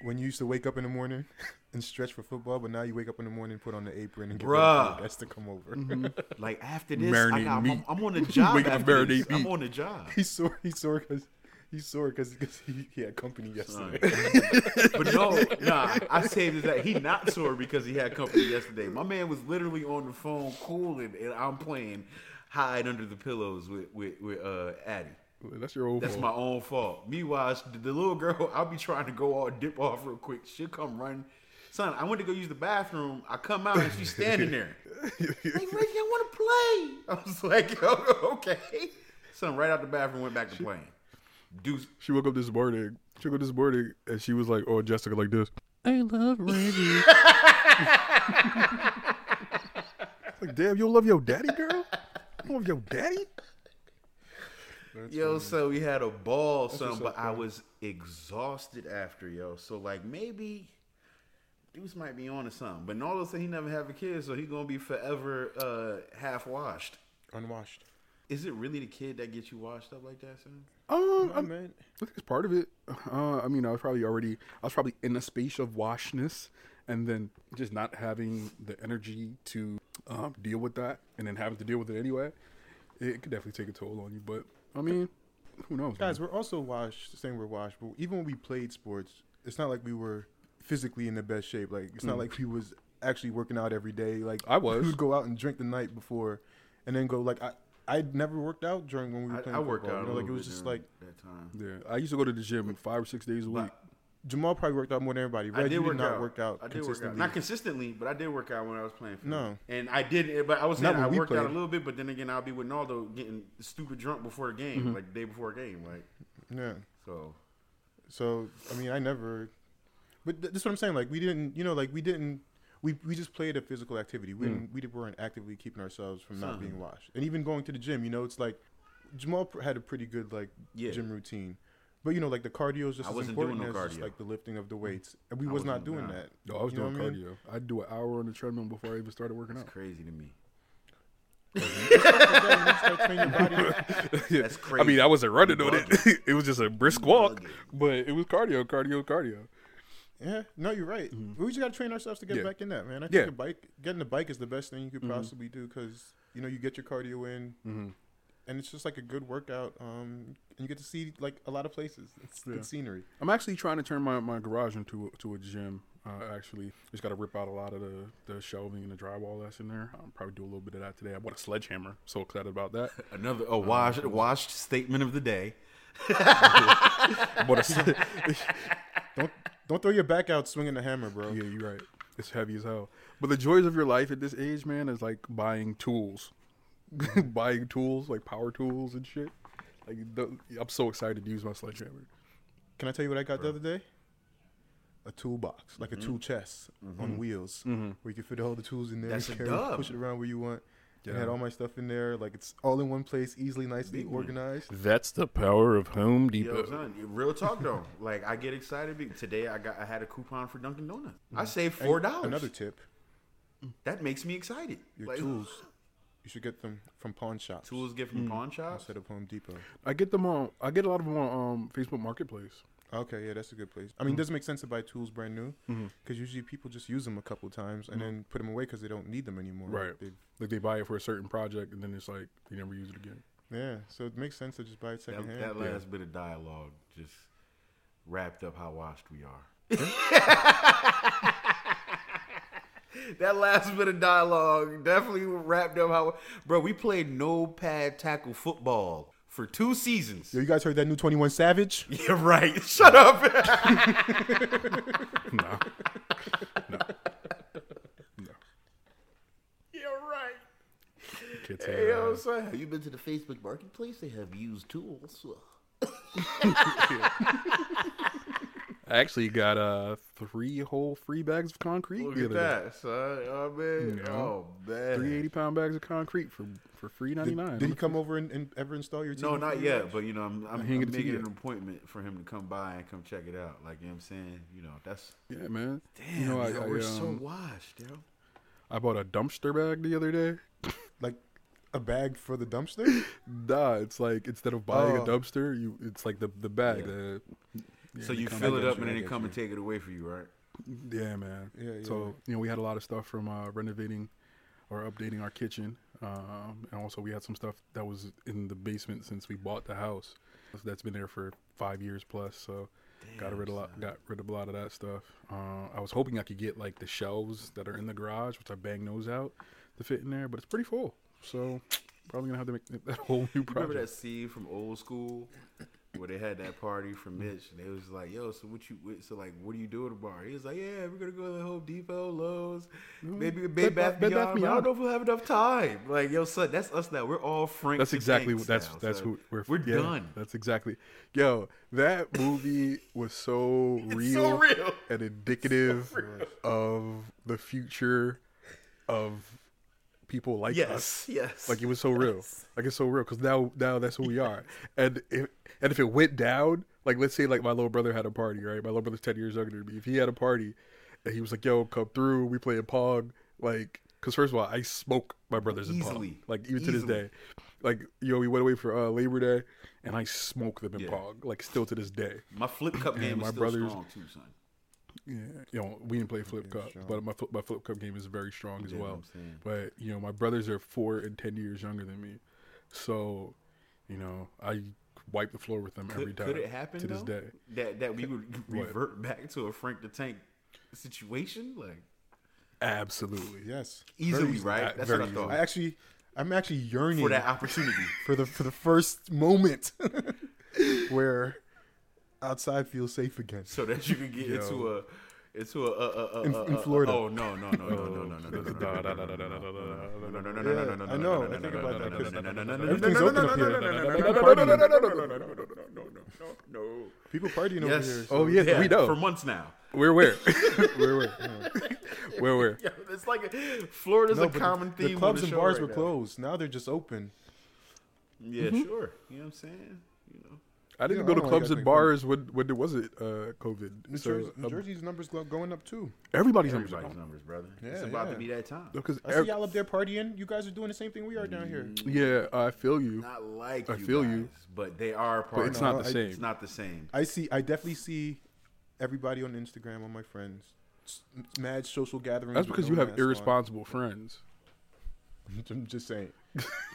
[SPEAKER 3] When you used to wake up in the morning (laughs) and stretch for football, but now you wake up in the morning, and put on the apron, and get ready
[SPEAKER 4] Bruh.
[SPEAKER 3] for the guests to come over. (laughs)
[SPEAKER 4] Like after this, I
[SPEAKER 2] Marinating
[SPEAKER 4] got, I'm,
[SPEAKER 2] meat.
[SPEAKER 4] I'm on the (laughs) job.
[SPEAKER 2] Wake up,
[SPEAKER 4] after this.
[SPEAKER 2] marinate
[SPEAKER 4] I'm on the job.
[SPEAKER 3] he's sore. He's sore because he's sore because he, he had company yesterday. (laughs)
[SPEAKER 4] but no, nah, I saved that. He not sore because he had company yesterday. My man was literally on the phone cooling, and I'm playing hide under the pillows with with, with uh, Addie.
[SPEAKER 2] That's your old
[SPEAKER 4] That's
[SPEAKER 2] fault.
[SPEAKER 4] my own fault. Meanwhile, the, the little girl, (laughs) I'll be trying to go all dip off real quick. She'll come running. Son, I went to go use the bathroom. I come out and she's standing there. (laughs) like, Reggie, I want to play. I was like, oh, okay. Son, right out the bathroom, went back to playing. Deuce.
[SPEAKER 2] She woke up this morning. She woke up this morning and she was like, "Oh, Jessica, like this." I love Reggie. (laughs) like, damn, you don't love your daddy, girl. You don't love your daddy.
[SPEAKER 4] Yo, so we had a ball,
[SPEAKER 3] what's
[SPEAKER 4] son,
[SPEAKER 3] up,
[SPEAKER 4] but I was exhausted after, yo. So like maybe Deuce might be on to something. But all said he never have a kid, so he gonna be forever uh half washed.
[SPEAKER 3] Unwashed.
[SPEAKER 4] Is it really the kid that gets you washed up like that, son?
[SPEAKER 2] Um, I'm-
[SPEAKER 3] man.
[SPEAKER 2] I think it's part of it. Uh, I mean, I was probably already, I was probably in a space of washness, and then just not having the energy to um, deal with that, and then having to deal with it anyway. It could definitely take a toll on you. But I mean, who knows?
[SPEAKER 3] Guys,
[SPEAKER 2] man?
[SPEAKER 3] we're also washed. Saying we're washed, but even when we played sports, it's not like we were physically in the best shape. Like it's not like we was actually working out every day. Like
[SPEAKER 2] I was.
[SPEAKER 3] We would go out and drink the night before, and then go. Like I, I never worked out during when we were
[SPEAKER 4] I,
[SPEAKER 3] playing
[SPEAKER 4] I worked
[SPEAKER 3] football.
[SPEAKER 4] out.
[SPEAKER 3] You know, like it was just like
[SPEAKER 4] that time.
[SPEAKER 2] yeah, I used to go to the gym five or six days a week.
[SPEAKER 3] Jamal probably worked out more than everybody.
[SPEAKER 4] I
[SPEAKER 3] Reg,
[SPEAKER 4] did
[SPEAKER 3] you
[SPEAKER 4] work
[SPEAKER 3] not
[SPEAKER 4] out.
[SPEAKER 3] work out
[SPEAKER 4] I did work out. Not consistently, but I did work out when I was playing. For
[SPEAKER 3] No.
[SPEAKER 4] and I did. But I was
[SPEAKER 3] Not
[SPEAKER 4] saying I worked out a little bit, but then again, I'll be with Naldo getting stupid drunk before a game,
[SPEAKER 3] Mm-hmm.
[SPEAKER 4] like the day before a game, like
[SPEAKER 3] yeah.
[SPEAKER 4] so.
[SPEAKER 3] So I mean, I never. But th- that's what I'm saying. Like we didn't, you know, like we didn't. We, we just played a physical activity. We didn't, hmm. we weren't actively keeping ourselves from not being washed. And even going to the gym, you know, it's like Jamal had a pretty good like
[SPEAKER 4] Yeah.
[SPEAKER 3] gym routine. But you know, like the cardio is just
[SPEAKER 4] I
[SPEAKER 3] as important
[SPEAKER 4] no
[SPEAKER 3] as just, like the lifting of the mm. weights. And we
[SPEAKER 4] I
[SPEAKER 3] was not doing
[SPEAKER 4] nah.
[SPEAKER 3] that.
[SPEAKER 2] No, I was
[SPEAKER 3] You
[SPEAKER 2] doing
[SPEAKER 3] what I mean?
[SPEAKER 2] cardio. I'd do an hour on the treadmill before I even started working out.
[SPEAKER 4] It's
[SPEAKER 2] out.
[SPEAKER 4] crazy to me.
[SPEAKER 3] Start training your body.
[SPEAKER 4] That's
[SPEAKER 2] I mean, I wasn't running on it. (laughs) it was just a brisk walk, but it was cardio, cardio, cardio.
[SPEAKER 3] Yeah, no, you're right. We just got to train ourselves to get
[SPEAKER 2] Yeah.
[SPEAKER 3] back in that, man. I think
[SPEAKER 2] Yeah.
[SPEAKER 3] a bike, getting a bike is the best thing you could possibly do because you know you get your cardio in, and it's just like a good workout. Um, and you get to see like a lot of places. It's
[SPEAKER 2] Yeah.
[SPEAKER 3] good scenery.
[SPEAKER 2] I'm actually trying to turn my, my garage into a, to a gym. Uh, actually, just got to rip out a lot of the, the shelving and the drywall that's in there. I'll probably do a little bit of that today. I bought a sledgehammer. So excited about that. (laughs)
[SPEAKER 4] Another a washed washed statement of the day. (laughs)
[SPEAKER 2] I bought a sle- (laughs)
[SPEAKER 3] Don't don't throw your back out swinging the hammer, bro.
[SPEAKER 2] yeah, you're right. It's heavy as hell. But the joys of your life at this age, man, is like buying tools, (laughs) buying tools like power tools and shit. Like the, I'm so excited to use my sledgehammer.
[SPEAKER 3] Can I tell you what I got the other day? A toolbox, like a tool mm-hmm. chest on mm-hmm. wheels, mm-hmm. where you can fit all the tools in there.
[SPEAKER 4] That's a dub.
[SPEAKER 3] push it around where you want. I
[SPEAKER 2] Yeah.
[SPEAKER 3] had all my stuff in there, like it's all in one place, easily, nicely
[SPEAKER 4] Big one.
[SPEAKER 3] organized.
[SPEAKER 2] That's the power of Home Depot.
[SPEAKER 4] Yo, son, real talk though. (laughs) Like I get excited because today I got I had a coupon for Dunkin' Donuts. I saved four dollars.
[SPEAKER 3] Another tip:
[SPEAKER 4] that makes me excited.
[SPEAKER 3] your
[SPEAKER 4] Like,
[SPEAKER 3] tools. You should get them from pawn shops
[SPEAKER 4] Tools get from pawn shops.
[SPEAKER 3] instead of Home Depot.
[SPEAKER 2] I get them on. I get a lot of them on um, Facebook Marketplace.
[SPEAKER 3] Okay, yeah, that's a good place. I mean, it mm-hmm. doesn't make sense to buy tools brand new mm-hmm. because usually people just use them a couple times and mm-hmm. then put them away because they don't need them anymore.
[SPEAKER 2] Right.
[SPEAKER 3] They,
[SPEAKER 2] Like they buy it for a certain project and then it's like they never use it again.
[SPEAKER 3] yeah, so it makes sense to just buy it
[SPEAKER 4] That,
[SPEAKER 3] secondhand.
[SPEAKER 4] that
[SPEAKER 3] Yeah.
[SPEAKER 4] last bit of dialogue just wrapped up how washed we are. (laughs) that last bit of dialogue definitely wrapped up how, bro. We played no pad tackle football for two seasons.
[SPEAKER 3] Yo, you guys heard that new Twenty One Savage? (laughs)
[SPEAKER 4] Yeah, right. (laughs) Shut up. (laughs)
[SPEAKER 2] no. No. No.
[SPEAKER 4] You're right.
[SPEAKER 2] Kids
[SPEAKER 4] Hey, yo,
[SPEAKER 2] have,
[SPEAKER 4] son, have you been to the Facebook Marketplace? They have used tools.
[SPEAKER 2] I actually got uh three whole free bags of concrete
[SPEAKER 4] Look
[SPEAKER 2] the
[SPEAKER 4] at
[SPEAKER 2] other day.
[SPEAKER 4] that, son. Oh man.
[SPEAKER 2] Yeah.
[SPEAKER 4] Oh man.
[SPEAKER 2] Three eighty pound bags of concrete for for free ninety
[SPEAKER 3] Did, did he come over and, and ever install your TV?
[SPEAKER 4] No, not yet.
[SPEAKER 3] guys?
[SPEAKER 4] But you know, I'm, I'm,
[SPEAKER 2] hanging
[SPEAKER 4] I'm making an appointment for him to come by and come check it out. Like you know what I'm saying, you know, that's
[SPEAKER 2] Yeah, man.
[SPEAKER 4] damn.
[SPEAKER 2] You know, I,
[SPEAKER 4] yo,
[SPEAKER 2] I,
[SPEAKER 4] we're so
[SPEAKER 2] um,
[SPEAKER 4] washed, yo.
[SPEAKER 2] I bought a dumpster bag the other day. (laughs)
[SPEAKER 3] like a bag for the dumpster.
[SPEAKER 2] Nah, it's like instead of buying
[SPEAKER 3] Oh.
[SPEAKER 2] a dumpster, you it's like the the bag.
[SPEAKER 4] Yeah.
[SPEAKER 2] The,
[SPEAKER 4] so you fill it up and then they come
[SPEAKER 3] you.
[SPEAKER 4] and take it away for you, right?
[SPEAKER 2] Yeah, man.
[SPEAKER 3] Yeah, yeah.
[SPEAKER 2] So you know, we had a lot of stuff from uh, renovating or updating our kitchen, um, and also we had some stuff that was in the basement since we bought the house. That's been there for five years plus. So got rid of a lot, got rid of a lot of that stuff. Uh, I was hoping I could get like the shelves that are in the garage, which I banged those out to fit in there, but it's pretty full. So probably gonna have to make (laughs) that whole new
[SPEAKER 4] You remember that scene from old school where they had that party for Mitch and they was like, "Yo, so what you? So like, what do you do tomorrow?" He was like, "Yeah, we're gonna go to the Home Depot, Lowe's, mm-hmm. maybe Bed, Bath
[SPEAKER 2] Bed Bath
[SPEAKER 4] I don't know if we'll have enough time." Like, yo, son, that's us now. We're all Frank.
[SPEAKER 2] That's exactly what that's
[SPEAKER 4] style,
[SPEAKER 2] that's
[SPEAKER 4] son.
[SPEAKER 2] who we're
[SPEAKER 4] we're
[SPEAKER 2] yeah,
[SPEAKER 4] done.
[SPEAKER 2] That's exactly. Yo, that movie was so (laughs) real,
[SPEAKER 4] so real.
[SPEAKER 2] and indicative (laughs) of the future of people like us.
[SPEAKER 4] Yes, yes.
[SPEAKER 2] Like it was so real. Like it's so real because now now that's who we are. (laughs) And if and if it went down, like let's say like my little brother had a party, right? My little brother's ten years younger than me. If he had a party and he was like, "Yo, come through, we play playing pong," like. Because first of all, I smoke my brothers in pong, like even to this day. Like yo, we went away for uh, Labor Day, and I smoke them in
[SPEAKER 4] Yeah.
[SPEAKER 2] pong, like still to this day.
[SPEAKER 4] My flip cup game
[SPEAKER 2] my brothers-
[SPEAKER 4] strong too, son.
[SPEAKER 2] Yeah, you know, we didn't play flip cup,
[SPEAKER 3] strong.
[SPEAKER 2] but my flip, my flip cup game is very strong as well. But you know, my brothers are four and ten years younger than me, so you know, I wipe the floor with them every time.
[SPEAKER 4] could it happen
[SPEAKER 2] to this
[SPEAKER 4] though?
[SPEAKER 2] day?
[SPEAKER 4] That that we would revert back to a Frank the Tank situation, like
[SPEAKER 2] Absolutely.
[SPEAKER 3] yes,
[SPEAKER 4] easily,
[SPEAKER 3] Very
[SPEAKER 4] right? That's what I thought.
[SPEAKER 3] I actually, I'm actually yearning
[SPEAKER 4] for that opportunity. (laughs)
[SPEAKER 3] for the for the first moment (laughs) (laughs) where outside feels safe again.
[SPEAKER 4] so that you can get
[SPEAKER 2] Yo.
[SPEAKER 4] into a into a, a, a, a,
[SPEAKER 3] In- in Florida.
[SPEAKER 4] Oh no no no no no no no no no no no no no no no no no
[SPEAKER 3] I
[SPEAKER 4] no
[SPEAKER 3] know.
[SPEAKER 4] no
[SPEAKER 3] I
[SPEAKER 4] no
[SPEAKER 3] think
[SPEAKER 4] no
[SPEAKER 3] about
[SPEAKER 4] no
[SPEAKER 3] that
[SPEAKER 4] no no no no no no
[SPEAKER 3] everything's
[SPEAKER 4] no
[SPEAKER 3] open
[SPEAKER 4] no
[SPEAKER 3] up
[SPEAKER 4] no
[SPEAKER 3] here.
[SPEAKER 4] no no no no
[SPEAKER 3] People
[SPEAKER 4] no
[SPEAKER 3] partying.
[SPEAKER 4] no no no no no no no no no
[SPEAKER 3] People partying over here.
[SPEAKER 2] Oh yeah, we know.
[SPEAKER 4] for months now.
[SPEAKER 2] Where where? where where? Where where?
[SPEAKER 4] It's like Florida's
[SPEAKER 3] No,
[SPEAKER 4] a
[SPEAKER 3] the-
[SPEAKER 4] common
[SPEAKER 3] the,
[SPEAKER 4] theme. on
[SPEAKER 3] clubs
[SPEAKER 4] the
[SPEAKER 3] and bars were closed. Now they're just open.
[SPEAKER 4] Yeah, sure. You know what I'm saying? You know.
[SPEAKER 2] I didn't
[SPEAKER 3] Yeah,
[SPEAKER 2] go to clubs and
[SPEAKER 3] that thing.
[SPEAKER 2] bars when when there wasn't uh, COVID.
[SPEAKER 3] New,
[SPEAKER 2] So,
[SPEAKER 3] Jersey, New
[SPEAKER 2] um,
[SPEAKER 3] Jersey's numbers go- going up too.
[SPEAKER 2] everybody's numbers are
[SPEAKER 4] Everybody's numbers, brother.
[SPEAKER 3] Yeah,
[SPEAKER 4] it's about
[SPEAKER 3] yeah.
[SPEAKER 4] to be that time.
[SPEAKER 2] because
[SPEAKER 3] I see y'all up there partying. You guys are doing the same thing we are down here.
[SPEAKER 2] yeah, I feel you.
[SPEAKER 4] Not like
[SPEAKER 2] I
[SPEAKER 4] you
[SPEAKER 2] feel
[SPEAKER 4] guys,
[SPEAKER 2] you.
[SPEAKER 4] but they are part.
[SPEAKER 2] But it's not
[SPEAKER 3] No,
[SPEAKER 2] the
[SPEAKER 3] I-
[SPEAKER 2] same.
[SPEAKER 4] It's not the same.
[SPEAKER 3] I see. I definitely see everybody on Instagram, on my friends, s- mad social gatherings.
[SPEAKER 2] That's because
[SPEAKER 3] no
[SPEAKER 2] you have
[SPEAKER 3] mask on.
[SPEAKER 2] irresponsible friends. (laughs)
[SPEAKER 3] I'm just saying.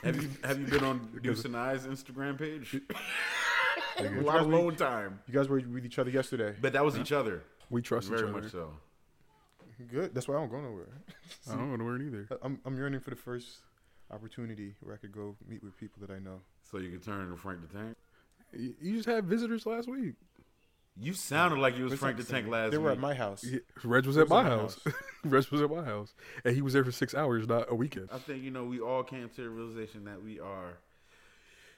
[SPEAKER 4] Have you have you been on (laughs) Deuce and I's Instagram page? (laughs) a
[SPEAKER 3] Which
[SPEAKER 4] lot of alone time,
[SPEAKER 3] You guys were with each other yesterday.
[SPEAKER 4] but that was each other.
[SPEAKER 2] We trust
[SPEAKER 4] Very
[SPEAKER 2] each other.
[SPEAKER 4] much so.
[SPEAKER 3] Good. That's why I don't go nowhere.
[SPEAKER 2] I don't want nowhere wear either. (laughs)
[SPEAKER 3] I'm I'm yearning for the first opportunity where I could go meet with people that I know.
[SPEAKER 4] So you can turn into Frank the Tank.
[SPEAKER 2] You you just had visitors last week.
[SPEAKER 4] You sounded like you was
[SPEAKER 3] What's
[SPEAKER 4] Frank the Tank
[SPEAKER 3] saying?
[SPEAKER 4] last
[SPEAKER 3] They
[SPEAKER 4] week.
[SPEAKER 3] were at my house.
[SPEAKER 2] Yeah, Reg was at my house. (laughs) Reg was at my house, and he was there for six hours, not a weekend.
[SPEAKER 4] I think you know we all came to the realization that we are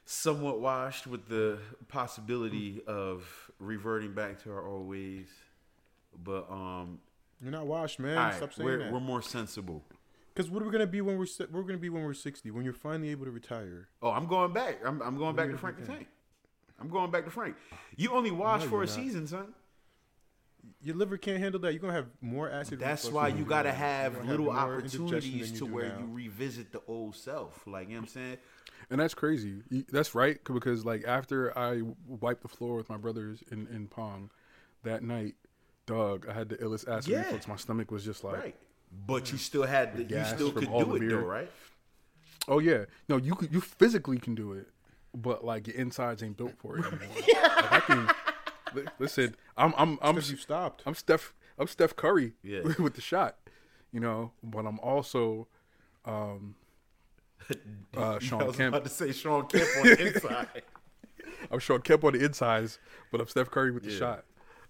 [SPEAKER 4] somewhat washed with the possibility of reverting back to our old ways. But um,
[SPEAKER 3] You're not washed, man.
[SPEAKER 4] right,
[SPEAKER 3] Stop saying
[SPEAKER 4] we're
[SPEAKER 3] that.
[SPEAKER 4] we're more sensible.
[SPEAKER 3] Because what are we gonna be when we're we're gonna be when we're 60? When you're finally able to retire.
[SPEAKER 4] Oh, I'm going back. I'm, I'm going back to Frank the Tank. I'm going back to Frank. You only wash
[SPEAKER 3] No,
[SPEAKER 4] for a
[SPEAKER 3] not.
[SPEAKER 4] season, son.
[SPEAKER 3] Your liver can't handle that. You're gonna have more acid.
[SPEAKER 4] That's why you gotta have little opportunities to where
[SPEAKER 3] now.
[SPEAKER 4] you revisit the old self. Like you know what I'm saying?
[SPEAKER 2] And that's crazy. That's right because like after I wiped the floor with my brothers in in Pong that night, dog, I had the illest acid
[SPEAKER 4] Yeah.
[SPEAKER 2] reflux. My stomach was just like,
[SPEAKER 4] Right. But you still had the, you still could do it
[SPEAKER 2] beer.
[SPEAKER 4] though, right?
[SPEAKER 2] oh yeah, no, you could, you physically can do it, but like your insides ain't built for it (laughs) anymore. like, I can listen. I'm I'm I'm
[SPEAKER 3] you stopped.
[SPEAKER 2] I'm Steph I'm Steph Curry
[SPEAKER 4] Yeah. (laughs)
[SPEAKER 2] with the shot, you know, but I'm also um (laughs) uh
[SPEAKER 4] I
[SPEAKER 2] Shawn
[SPEAKER 4] was
[SPEAKER 2] Kemp.
[SPEAKER 4] about to say Shawn Kemp on the inside. (laughs)
[SPEAKER 2] I'm Shawn Kemp on the insides, but I'm Steph Curry with the
[SPEAKER 4] Yeah.
[SPEAKER 2] shot.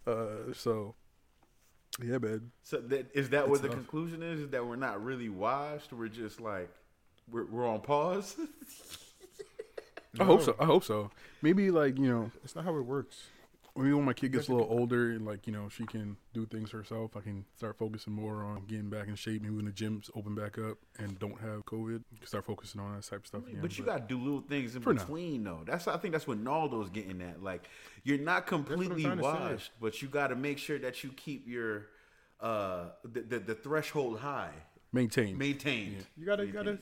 [SPEAKER 2] Uh, so yeah, man.
[SPEAKER 4] So that, is that what
[SPEAKER 2] It's
[SPEAKER 4] the
[SPEAKER 2] tough.
[SPEAKER 4] conclusion is? Is that we're not really washed? We're just like we're, we're on pause. (laughs)
[SPEAKER 2] I hope so. I hope so. Maybe like you know,
[SPEAKER 3] It's not how it works.
[SPEAKER 2] Maybe when my kid gets a little older and like you know she can do things herself, I can start focusing more on getting back in shape. Maybe when the gyms open back up and don't have COVID, start focusing on that type of stuff. Again.
[SPEAKER 4] But you gotta do little things in
[SPEAKER 2] For now.
[SPEAKER 4] between, though. That's I think that's what Naldo's getting at. Like you're not completely
[SPEAKER 3] trying to say.
[SPEAKER 4] washed, but you got to make sure that you keep your uh the the, the threshold high,
[SPEAKER 2] maintain.
[SPEAKER 4] maintained.
[SPEAKER 3] You gotta, you gotta,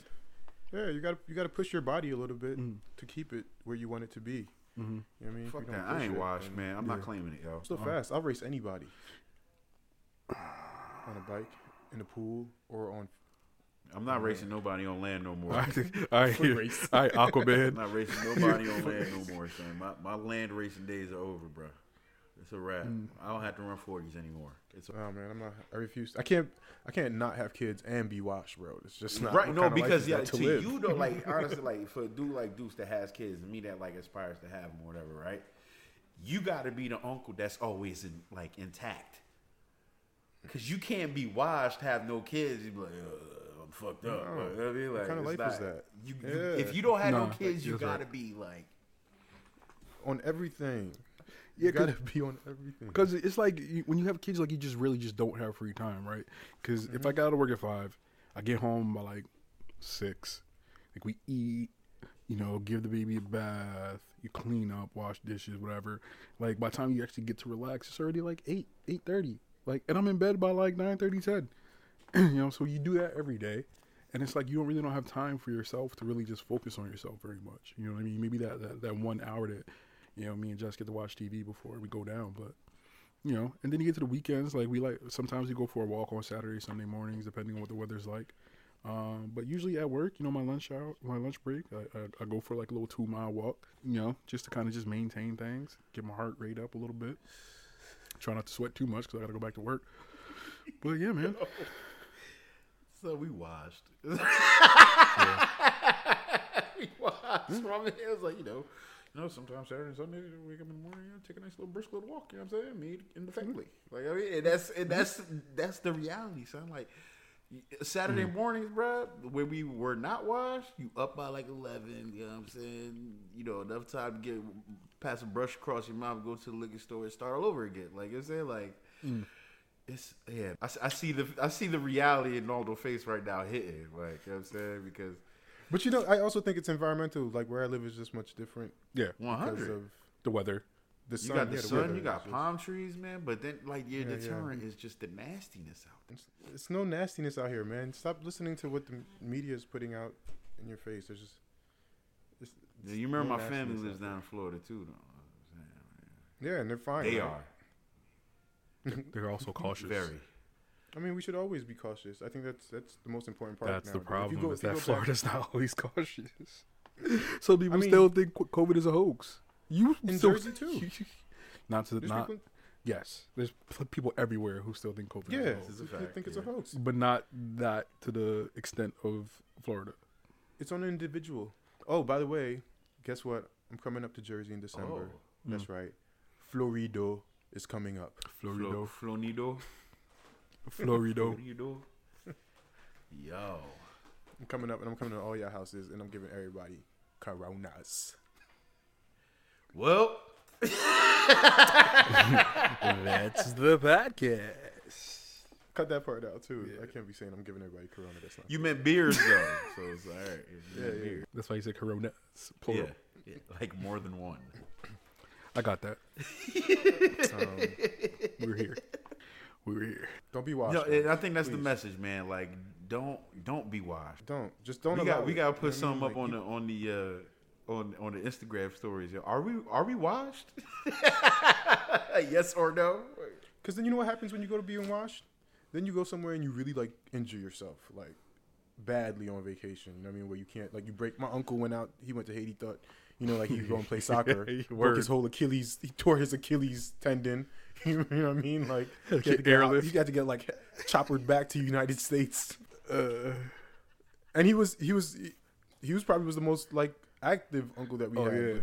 [SPEAKER 3] yeah, you gotta, you gotta push your body a little bit to keep it where you want it to be.
[SPEAKER 2] Mm-hmm.
[SPEAKER 3] You know what I mean?
[SPEAKER 4] Fuck that. I ain't
[SPEAKER 3] it,
[SPEAKER 4] washed,
[SPEAKER 3] then-
[SPEAKER 4] man. I'm not claiming it, yo.
[SPEAKER 3] So fast. I'll race anybody (sighs) on a bike, in a pool, or on.
[SPEAKER 4] I'm not racing nobody on land no more.
[SPEAKER 2] All right,
[SPEAKER 3] Foot race.
[SPEAKER 2] all right,
[SPEAKER 4] I'm not racing nobody on (laughs) land no more, son. My my land racing days are over, bro. It's a wrap.
[SPEAKER 3] Mm.
[SPEAKER 4] I don't have to run 40s anymore. It's a,
[SPEAKER 3] Oh man, I'm not. I refuse. I can't. I can't not have kids and be washed, bro. It's just not
[SPEAKER 4] right. No,
[SPEAKER 3] kind of life
[SPEAKER 4] because
[SPEAKER 3] is
[SPEAKER 4] yeah,
[SPEAKER 3] that
[SPEAKER 4] to,
[SPEAKER 3] live.
[SPEAKER 4] you though, like (laughs) honestly, like for a dude like Deuce that has kids, and me that like aspires to have them, or whatever, right? You got to be the uncle that's always in, like intact, because you can't be washed, have no kids. You be like, I'm fucked up.
[SPEAKER 3] No.
[SPEAKER 4] Like, you know what I mean, like,
[SPEAKER 3] kind of
[SPEAKER 4] it's
[SPEAKER 3] life is that?
[SPEAKER 4] You, you-
[SPEAKER 3] Yeah.
[SPEAKER 4] if you don't have no
[SPEAKER 2] Nah,
[SPEAKER 4] kids, you
[SPEAKER 2] that's
[SPEAKER 4] got
[SPEAKER 2] right.
[SPEAKER 4] to be like.
[SPEAKER 3] on everything.
[SPEAKER 2] Yeah,
[SPEAKER 3] gotta be on everything.
[SPEAKER 2] Because it's like you, when you have kids, like you just really just don't have free time, right? Because if I mm-hmm. got to work at five, I get home by like six. Like we eat, you know, give the baby a bath, you clean up, wash dishes, whatever. Like by the time you actually get to relax, it's already like eight, eight thirty. Like, and I'm in bed by like nine thirty, ten. (clears throat) you know, so you do that every day, and it's like you don't really don't have time for yourself to really just focus on yourself very much. You know what I mean? Maybe that that, that one hour that you know me and Jess get to watch TV before we go down, but you know, and then you get to the weekends. Like we like sometimes we go for a walk on Saturday, Sunday mornings, depending on what the weather's like. Um, but usually at work, you know, my lunch hour, my lunch break, I, I, I go for like a little two mile walk. You know, just to kind of just maintain things, get my heart rate up a little bit. Try not to sweat too much because I got to go back to work. But yeah, man. (laughs)
[SPEAKER 4] So we washed. (laughs) we washed from it. It was like, you know, you know, sometimes Saturday and Sunday, you wake up in the morning, you know, take a nice little brisk little walk, you know what I'm saying? Me in the family. Like, I mean, and that's, and that's, that's the reality, son. Like, Saturday mm. mornings, bro, when we were not washed, you up by like 11, you know what I'm saying? You know, enough time to get, pass a brush across your mouth, go to the liquor store and start all over again. Like, you know what I'm saying? Like, mm. it's yeah. I see the I see the reality in Naldo's face right now hitting. Like you know what I'm saying because
[SPEAKER 3] But you know, I also think it's environmental. Like where I live is just much different
[SPEAKER 2] Yeah,
[SPEAKER 4] one
[SPEAKER 3] because
[SPEAKER 4] hundred.
[SPEAKER 3] of
[SPEAKER 2] the weather.
[SPEAKER 3] the sun, You
[SPEAKER 4] got the
[SPEAKER 3] yeah,
[SPEAKER 4] sun,
[SPEAKER 3] weather.
[SPEAKER 4] you got
[SPEAKER 3] It's just-
[SPEAKER 4] palm trees, man. But then like your
[SPEAKER 3] Yeah, yeah.
[SPEAKER 4] deterrent is just the nastiness out there.
[SPEAKER 3] It's, it's no nastiness out here, man. Stop listening to what the media is putting out in your face. There's just. It's,
[SPEAKER 4] You remember
[SPEAKER 3] no
[SPEAKER 4] my family lives down in Florida too, though.
[SPEAKER 3] there. Yeah, and they're fine.
[SPEAKER 4] They
[SPEAKER 3] right?
[SPEAKER 4] are
[SPEAKER 2] They're also (laughs) cautious.
[SPEAKER 4] very.
[SPEAKER 3] I mean, we should always be cautious. I think that's that's the most important part.
[SPEAKER 2] That's the
[SPEAKER 3] nowadays. If
[SPEAKER 2] problem.
[SPEAKER 3] you go-
[SPEAKER 2] is
[SPEAKER 3] if you
[SPEAKER 2] that
[SPEAKER 3] go back-
[SPEAKER 2] Florida's not always (laughs) cautious. (laughs) Some people
[SPEAKER 3] I mean-
[SPEAKER 2] still think COVID is a hoax. You
[SPEAKER 3] In
[SPEAKER 2] still,
[SPEAKER 3] Jersey, (laughs) too.
[SPEAKER 2] Not to
[SPEAKER 3] There's
[SPEAKER 2] not.
[SPEAKER 3] people-
[SPEAKER 2] Yes, there's people everywhere who still think COVID
[SPEAKER 3] yeah,
[SPEAKER 2] is a hoax,
[SPEAKER 4] is a fact,
[SPEAKER 3] think it's a hoax.
[SPEAKER 2] but not that to the extent of Florida.
[SPEAKER 3] It's on an individual. Oh, by the way, guess what? I'm coming up to Jersey in December.
[SPEAKER 4] Oh.
[SPEAKER 3] That's mm. right. Florido is coming up.
[SPEAKER 2] Florido,
[SPEAKER 4] Flo, Flonido.
[SPEAKER 2] Florido. (laughs)
[SPEAKER 4] Florido. Yo.
[SPEAKER 3] I'm coming up and I'm coming to all your houses and I'm giving everybody coronas.
[SPEAKER 4] Well, (laughs)
[SPEAKER 2] That's the podcast.
[SPEAKER 3] Cut that part out too. I can't be saying I'm giving everybody corona. That's not.
[SPEAKER 4] you meant beers though, (laughs) so it's all right. You meant
[SPEAKER 3] yeah.
[SPEAKER 4] beers.
[SPEAKER 2] That's why you said Corona. Plural.
[SPEAKER 4] Yeah. yeah, like more than one.
[SPEAKER 2] I got that.
[SPEAKER 3] Um,
[SPEAKER 2] we're here. We were here.
[SPEAKER 3] don't be washed.
[SPEAKER 4] No,
[SPEAKER 3] man.
[SPEAKER 4] I think that's the message, man. Like, don't don't be washed.
[SPEAKER 3] Don't just don't.
[SPEAKER 4] we got we got to
[SPEAKER 3] You
[SPEAKER 4] put
[SPEAKER 3] know
[SPEAKER 4] something
[SPEAKER 3] mean?
[SPEAKER 4] up
[SPEAKER 3] Like,
[SPEAKER 4] on
[SPEAKER 3] you-
[SPEAKER 4] the on the uh, on on the Instagram stories. Yo. Are we are we washed? (laughs) yes or no?
[SPEAKER 3] Because then you know what happens when you go to being washed? Then you go somewhere and you really like injure yourself, like badly on vacation. You know what I mean? Where you can't like you break. My uncle went out. He went to Haiti. Thought you know like he was going to play (laughs) soccer. Broke his whole Achilles. He tore his Achilles tendon. (laughs) You know what I mean? Like you got to get,
[SPEAKER 2] Airlift.
[SPEAKER 3] He had to get like choppered back to United States. Uh, and he was he was he, he was probably was the most like active uncle that we
[SPEAKER 2] Oh,
[SPEAKER 3] had.
[SPEAKER 2] yeah.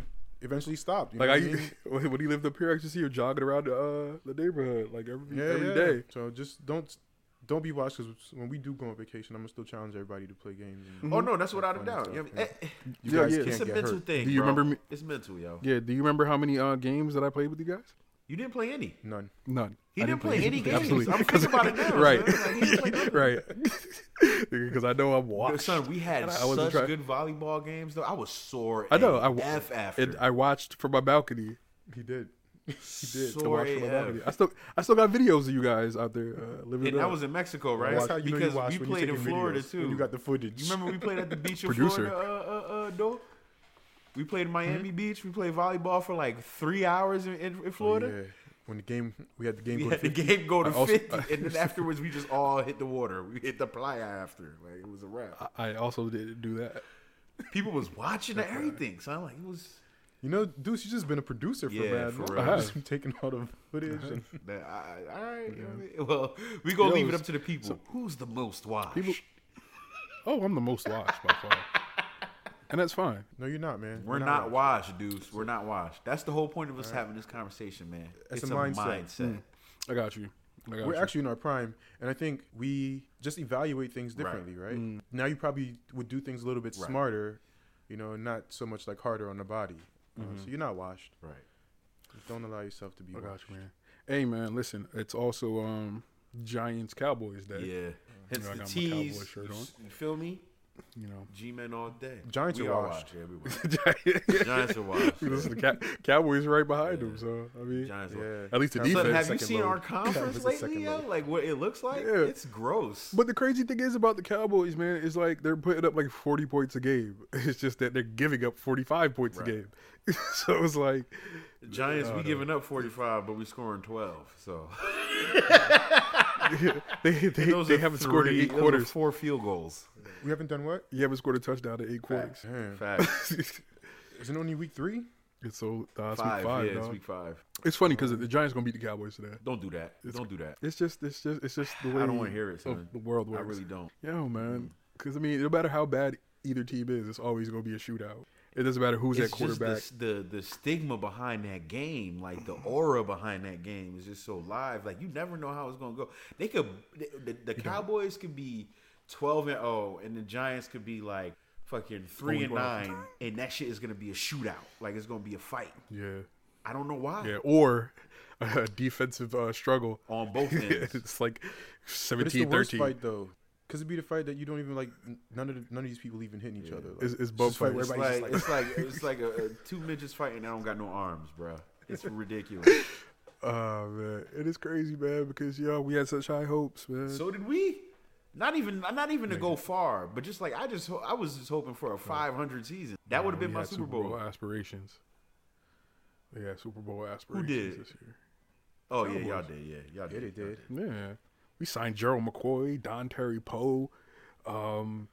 [SPEAKER 3] Eventually stopped. You
[SPEAKER 2] Like I,
[SPEAKER 3] what I mean? (laughs)
[SPEAKER 2] when he lived up here, I just see him jogging around the, uh, the neighborhood like every
[SPEAKER 3] Yeah,
[SPEAKER 2] every
[SPEAKER 3] yeah.
[SPEAKER 2] day.
[SPEAKER 3] So just don't don't be watched because when we do go on vacation, I'm gonna still challenge everybody to play games. And
[SPEAKER 4] Oh no, that's without a
[SPEAKER 3] fun
[SPEAKER 4] doubt. You know,
[SPEAKER 3] yeah.
[SPEAKER 4] eh,
[SPEAKER 3] You
[SPEAKER 2] Yeah,
[SPEAKER 3] guys
[SPEAKER 2] yeah.
[SPEAKER 3] can't
[SPEAKER 4] it's a
[SPEAKER 3] get
[SPEAKER 4] mental
[SPEAKER 3] hurt.
[SPEAKER 4] thing.
[SPEAKER 2] Do you
[SPEAKER 4] bro.
[SPEAKER 2] remember me-
[SPEAKER 4] It's mental, yo.
[SPEAKER 2] Yeah. Do you remember how many uh, games that I played with you guys?
[SPEAKER 4] You didn't play any.
[SPEAKER 3] None.
[SPEAKER 2] None.
[SPEAKER 4] He
[SPEAKER 2] I
[SPEAKER 4] didn't play any games.
[SPEAKER 2] Absolutely.
[SPEAKER 4] I'm (laughs) thinking about it now. (laughs)
[SPEAKER 2] right.
[SPEAKER 4] Like, he didn't play nothing.
[SPEAKER 2] right. (laughs) Because I know I'm
[SPEAKER 4] Yo,
[SPEAKER 2] watched.
[SPEAKER 4] Son, we had
[SPEAKER 2] And I
[SPEAKER 4] such
[SPEAKER 2] trying-
[SPEAKER 4] good volleyball games though. I was sore.
[SPEAKER 2] I know.
[SPEAKER 4] AF
[SPEAKER 2] I, wa-
[SPEAKER 4] after.
[SPEAKER 2] and I watched from my balcony.
[SPEAKER 3] He did.
[SPEAKER 2] He did to
[SPEAKER 4] Sore
[SPEAKER 2] watch from my balcony. I still, I still got videos of you guys out there uh, living.
[SPEAKER 4] And that was in Mexico, right?
[SPEAKER 3] That's how you
[SPEAKER 4] because
[SPEAKER 3] know you watch
[SPEAKER 4] we
[SPEAKER 3] when you're
[SPEAKER 4] played in
[SPEAKER 3] taking
[SPEAKER 4] Florida
[SPEAKER 3] videos,
[SPEAKER 4] too.
[SPEAKER 3] When you got the footage.
[SPEAKER 4] You remember we played at the beach in
[SPEAKER 2] Producer.
[SPEAKER 4] Florida, uh, uh, uh, though? We played in Miami
[SPEAKER 3] Mm-hmm.
[SPEAKER 4] Beach. We played volleyball for like three hours in, in, in
[SPEAKER 3] Oh,
[SPEAKER 4] Florida.
[SPEAKER 3] yeah. When the game, we had the game
[SPEAKER 4] We
[SPEAKER 3] go
[SPEAKER 4] had the
[SPEAKER 3] 50.
[SPEAKER 4] game go to
[SPEAKER 2] I also-
[SPEAKER 4] 50, and then afterwards we just all hit the water. We hit the playa after. Like, it was a wrap.
[SPEAKER 2] I I also didn't do that.
[SPEAKER 4] People was watching (laughs) everything, so I'm Like, it was...
[SPEAKER 3] You know, Deuce, you just been a producer for
[SPEAKER 4] Yeah,
[SPEAKER 3] Mad
[SPEAKER 4] for real.
[SPEAKER 2] I (laughs) have.
[SPEAKER 3] Just been taking all the footage. And, (laughs)
[SPEAKER 4] That, I, all right. You know what I mean? Well, we going to
[SPEAKER 2] Yo,
[SPEAKER 4] leave it up to the people. Who's the most watched?
[SPEAKER 2] People- Oh, I'm the most watched by far, and that's fine.
[SPEAKER 3] no, you're not, man.
[SPEAKER 4] We're
[SPEAKER 3] You're
[SPEAKER 4] not
[SPEAKER 3] watching.
[SPEAKER 4] washed, dudes. We're not washed. That's the whole point of us having this conversation, man.
[SPEAKER 3] It's
[SPEAKER 4] it's
[SPEAKER 3] a
[SPEAKER 4] a
[SPEAKER 3] mindset.
[SPEAKER 4] mindset.
[SPEAKER 2] I got you. I got
[SPEAKER 3] We're
[SPEAKER 2] you.
[SPEAKER 3] actually in our prime, and I think we just evaluate things differently, right? Now you probably would do things a little bit
[SPEAKER 4] Right.
[SPEAKER 3] smarter, you know, not so much like harder on the body. Uh, so you're not washed.
[SPEAKER 4] Right.
[SPEAKER 3] Just don't allow yourself to be
[SPEAKER 2] I got
[SPEAKER 3] washed.
[SPEAKER 2] you, man. Hey, man, listen. It's also um Giants Cowboys Day.
[SPEAKER 4] Yeah. Hence
[SPEAKER 2] know, I
[SPEAKER 4] the
[SPEAKER 2] got my Cowboy shirt on.
[SPEAKER 4] You feel me?
[SPEAKER 2] You know,
[SPEAKER 4] G-men all day.
[SPEAKER 3] Giants
[SPEAKER 4] we
[SPEAKER 3] are
[SPEAKER 4] are
[SPEAKER 3] washed.
[SPEAKER 4] washed. Yeah. (laughs) Giants are washed. (laughs)
[SPEAKER 2] listen, the Cow- Cowboys right behind them. So I mean,
[SPEAKER 4] Giants are
[SPEAKER 3] Yeah.
[SPEAKER 2] At least the defense.
[SPEAKER 4] Have you seen
[SPEAKER 3] load.
[SPEAKER 4] our (laughs) conference lately, yo? Like what it looks like?
[SPEAKER 2] Yeah.
[SPEAKER 4] It's gross.
[SPEAKER 2] But the crazy thing is about the Cowboys, man, is like they're putting up like 40 points a game. It's just that they're giving up 45 points
[SPEAKER 4] Right.
[SPEAKER 2] a game. so it's like,
[SPEAKER 4] The Giants, we giving up 45, but we scoring 12. So (laughs)
[SPEAKER 2] they they,
[SPEAKER 4] Those
[SPEAKER 2] they haven't scored in
[SPEAKER 4] three-
[SPEAKER 2] eight
[SPEAKER 4] those
[SPEAKER 2] quarters.
[SPEAKER 4] four field goals.
[SPEAKER 3] We haven't done what?
[SPEAKER 2] You haven't scored a touchdown in eight quarters.
[SPEAKER 3] Damn.
[SPEAKER 4] Facts. (laughs)
[SPEAKER 3] Is it only week three?
[SPEAKER 2] It's so uh, it's
[SPEAKER 4] five.
[SPEAKER 2] week five,
[SPEAKER 4] yeah, it's week five.
[SPEAKER 2] It's funny because the Giants gonna beat the Cowboys today.
[SPEAKER 4] Don't do that. don't do that.
[SPEAKER 2] It's just, it's just, it's just the way I
[SPEAKER 4] don't wanna hear it,
[SPEAKER 2] of
[SPEAKER 4] son.
[SPEAKER 2] the world
[SPEAKER 4] I really don't.
[SPEAKER 2] Yo, man, because I mean, no matter how bad either team is, it's always gonna be a shootout. It doesn't matter who's
[SPEAKER 4] It's
[SPEAKER 2] at quarterback.
[SPEAKER 4] the, the the stigma behind that game, like the aura behind that game, is just so live. Like you never know how it's gonna go. They could the, the, the Cowboys could be twelve and zero, and the Giants could be like fucking three and nine, and that shit is gonna be a shootout. Like it's gonna be a fight.
[SPEAKER 2] Yeah,
[SPEAKER 4] I don't know why.
[SPEAKER 2] yeah, or (laughs) a defensive uh, struggle.
[SPEAKER 4] On both (laughs) ends.
[SPEAKER 2] it's like
[SPEAKER 3] But it's
[SPEAKER 2] 17
[SPEAKER 3] the worst
[SPEAKER 2] 13.
[SPEAKER 3] fight though, because it'd be the fight that you don't even like. None of the, none of these people even hitting each other. Like,
[SPEAKER 2] It's, it's
[SPEAKER 3] it's
[SPEAKER 2] both
[SPEAKER 3] fight where
[SPEAKER 2] fights.
[SPEAKER 4] It's like,
[SPEAKER 3] like,
[SPEAKER 4] it's like it's like a, a (laughs) two midgets fighting that don't got no arms, bro. It's (laughs) ridiculous.
[SPEAKER 2] Oh man, it is crazy, man. Because yo, we had such high hopes, man.
[SPEAKER 4] So did we. Not even, not even to go far, but just like I just, ho- I was just hoping for a 500 season. That would have been my
[SPEAKER 2] had
[SPEAKER 4] Super Bowl.
[SPEAKER 2] aspirations. Yeah, Super Bowl aspirations
[SPEAKER 4] Who did?
[SPEAKER 2] this year.
[SPEAKER 4] Oh yeah, y'all did, yeah, y'all
[SPEAKER 3] yeah,
[SPEAKER 4] did.
[SPEAKER 3] they
[SPEAKER 4] y'all
[SPEAKER 3] did.
[SPEAKER 2] Yeah, we signed Gerald McCoy, Dontari Poe. Um,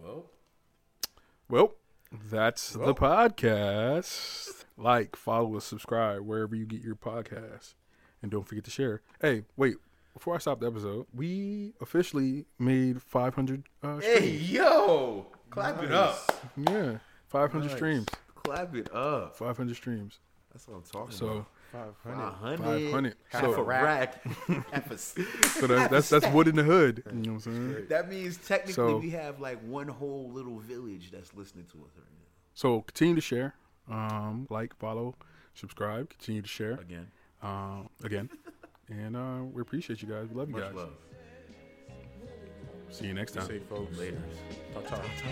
[SPEAKER 4] well,
[SPEAKER 2] well, that's
[SPEAKER 3] well.
[SPEAKER 2] the podcast. Like, follow, us, subscribe wherever you get your podcast, and don't forget to share. Hey, wait. Before I stop the episode, we officially made 500. Uh,
[SPEAKER 4] hey, yo! Clap nice. it up.
[SPEAKER 2] Yeah, 500
[SPEAKER 3] nice.
[SPEAKER 2] streams.
[SPEAKER 4] Clap it up.
[SPEAKER 2] 500 streams.
[SPEAKER 4] That's what I'm talking
[SPEAKER 2] so,
[SPEAKER 4] about.
[SPEAKER 3] So
[SPEAKER 4] 500.
[SPEAKER 2] 500.
[SPEAKER 4] Half
[SPEAKER 2] so,
[SPEAKER 4] a rack. Half a, (laughs)
[SPEAKER 2] so that's, that's, that's wood in the hood. You know what I'm saying?
[SPEAKER 4] That means technically
[SPEAKER 2] so,
[SPEAKER 4] we have like one whole little village that's listening to us right now.
[SPEAKER 2] So continue to share, um, like, follow, subscribe, continue to share.
[SPEAKER 4] Again.
[SPEAKER 2] Um, again. (laughs) and uh, we appreciate you guys. We love you
[SPEAKER 4] Much
[SPEAKER 2] guys.
[SPEAKER 4] Love.
[SPEAKER 2] See you next time.
[SPEAKER 3] Folks.
[SPEAKER 4] Later. Ta-ta.
[SPEAKER 3] Ta-ta.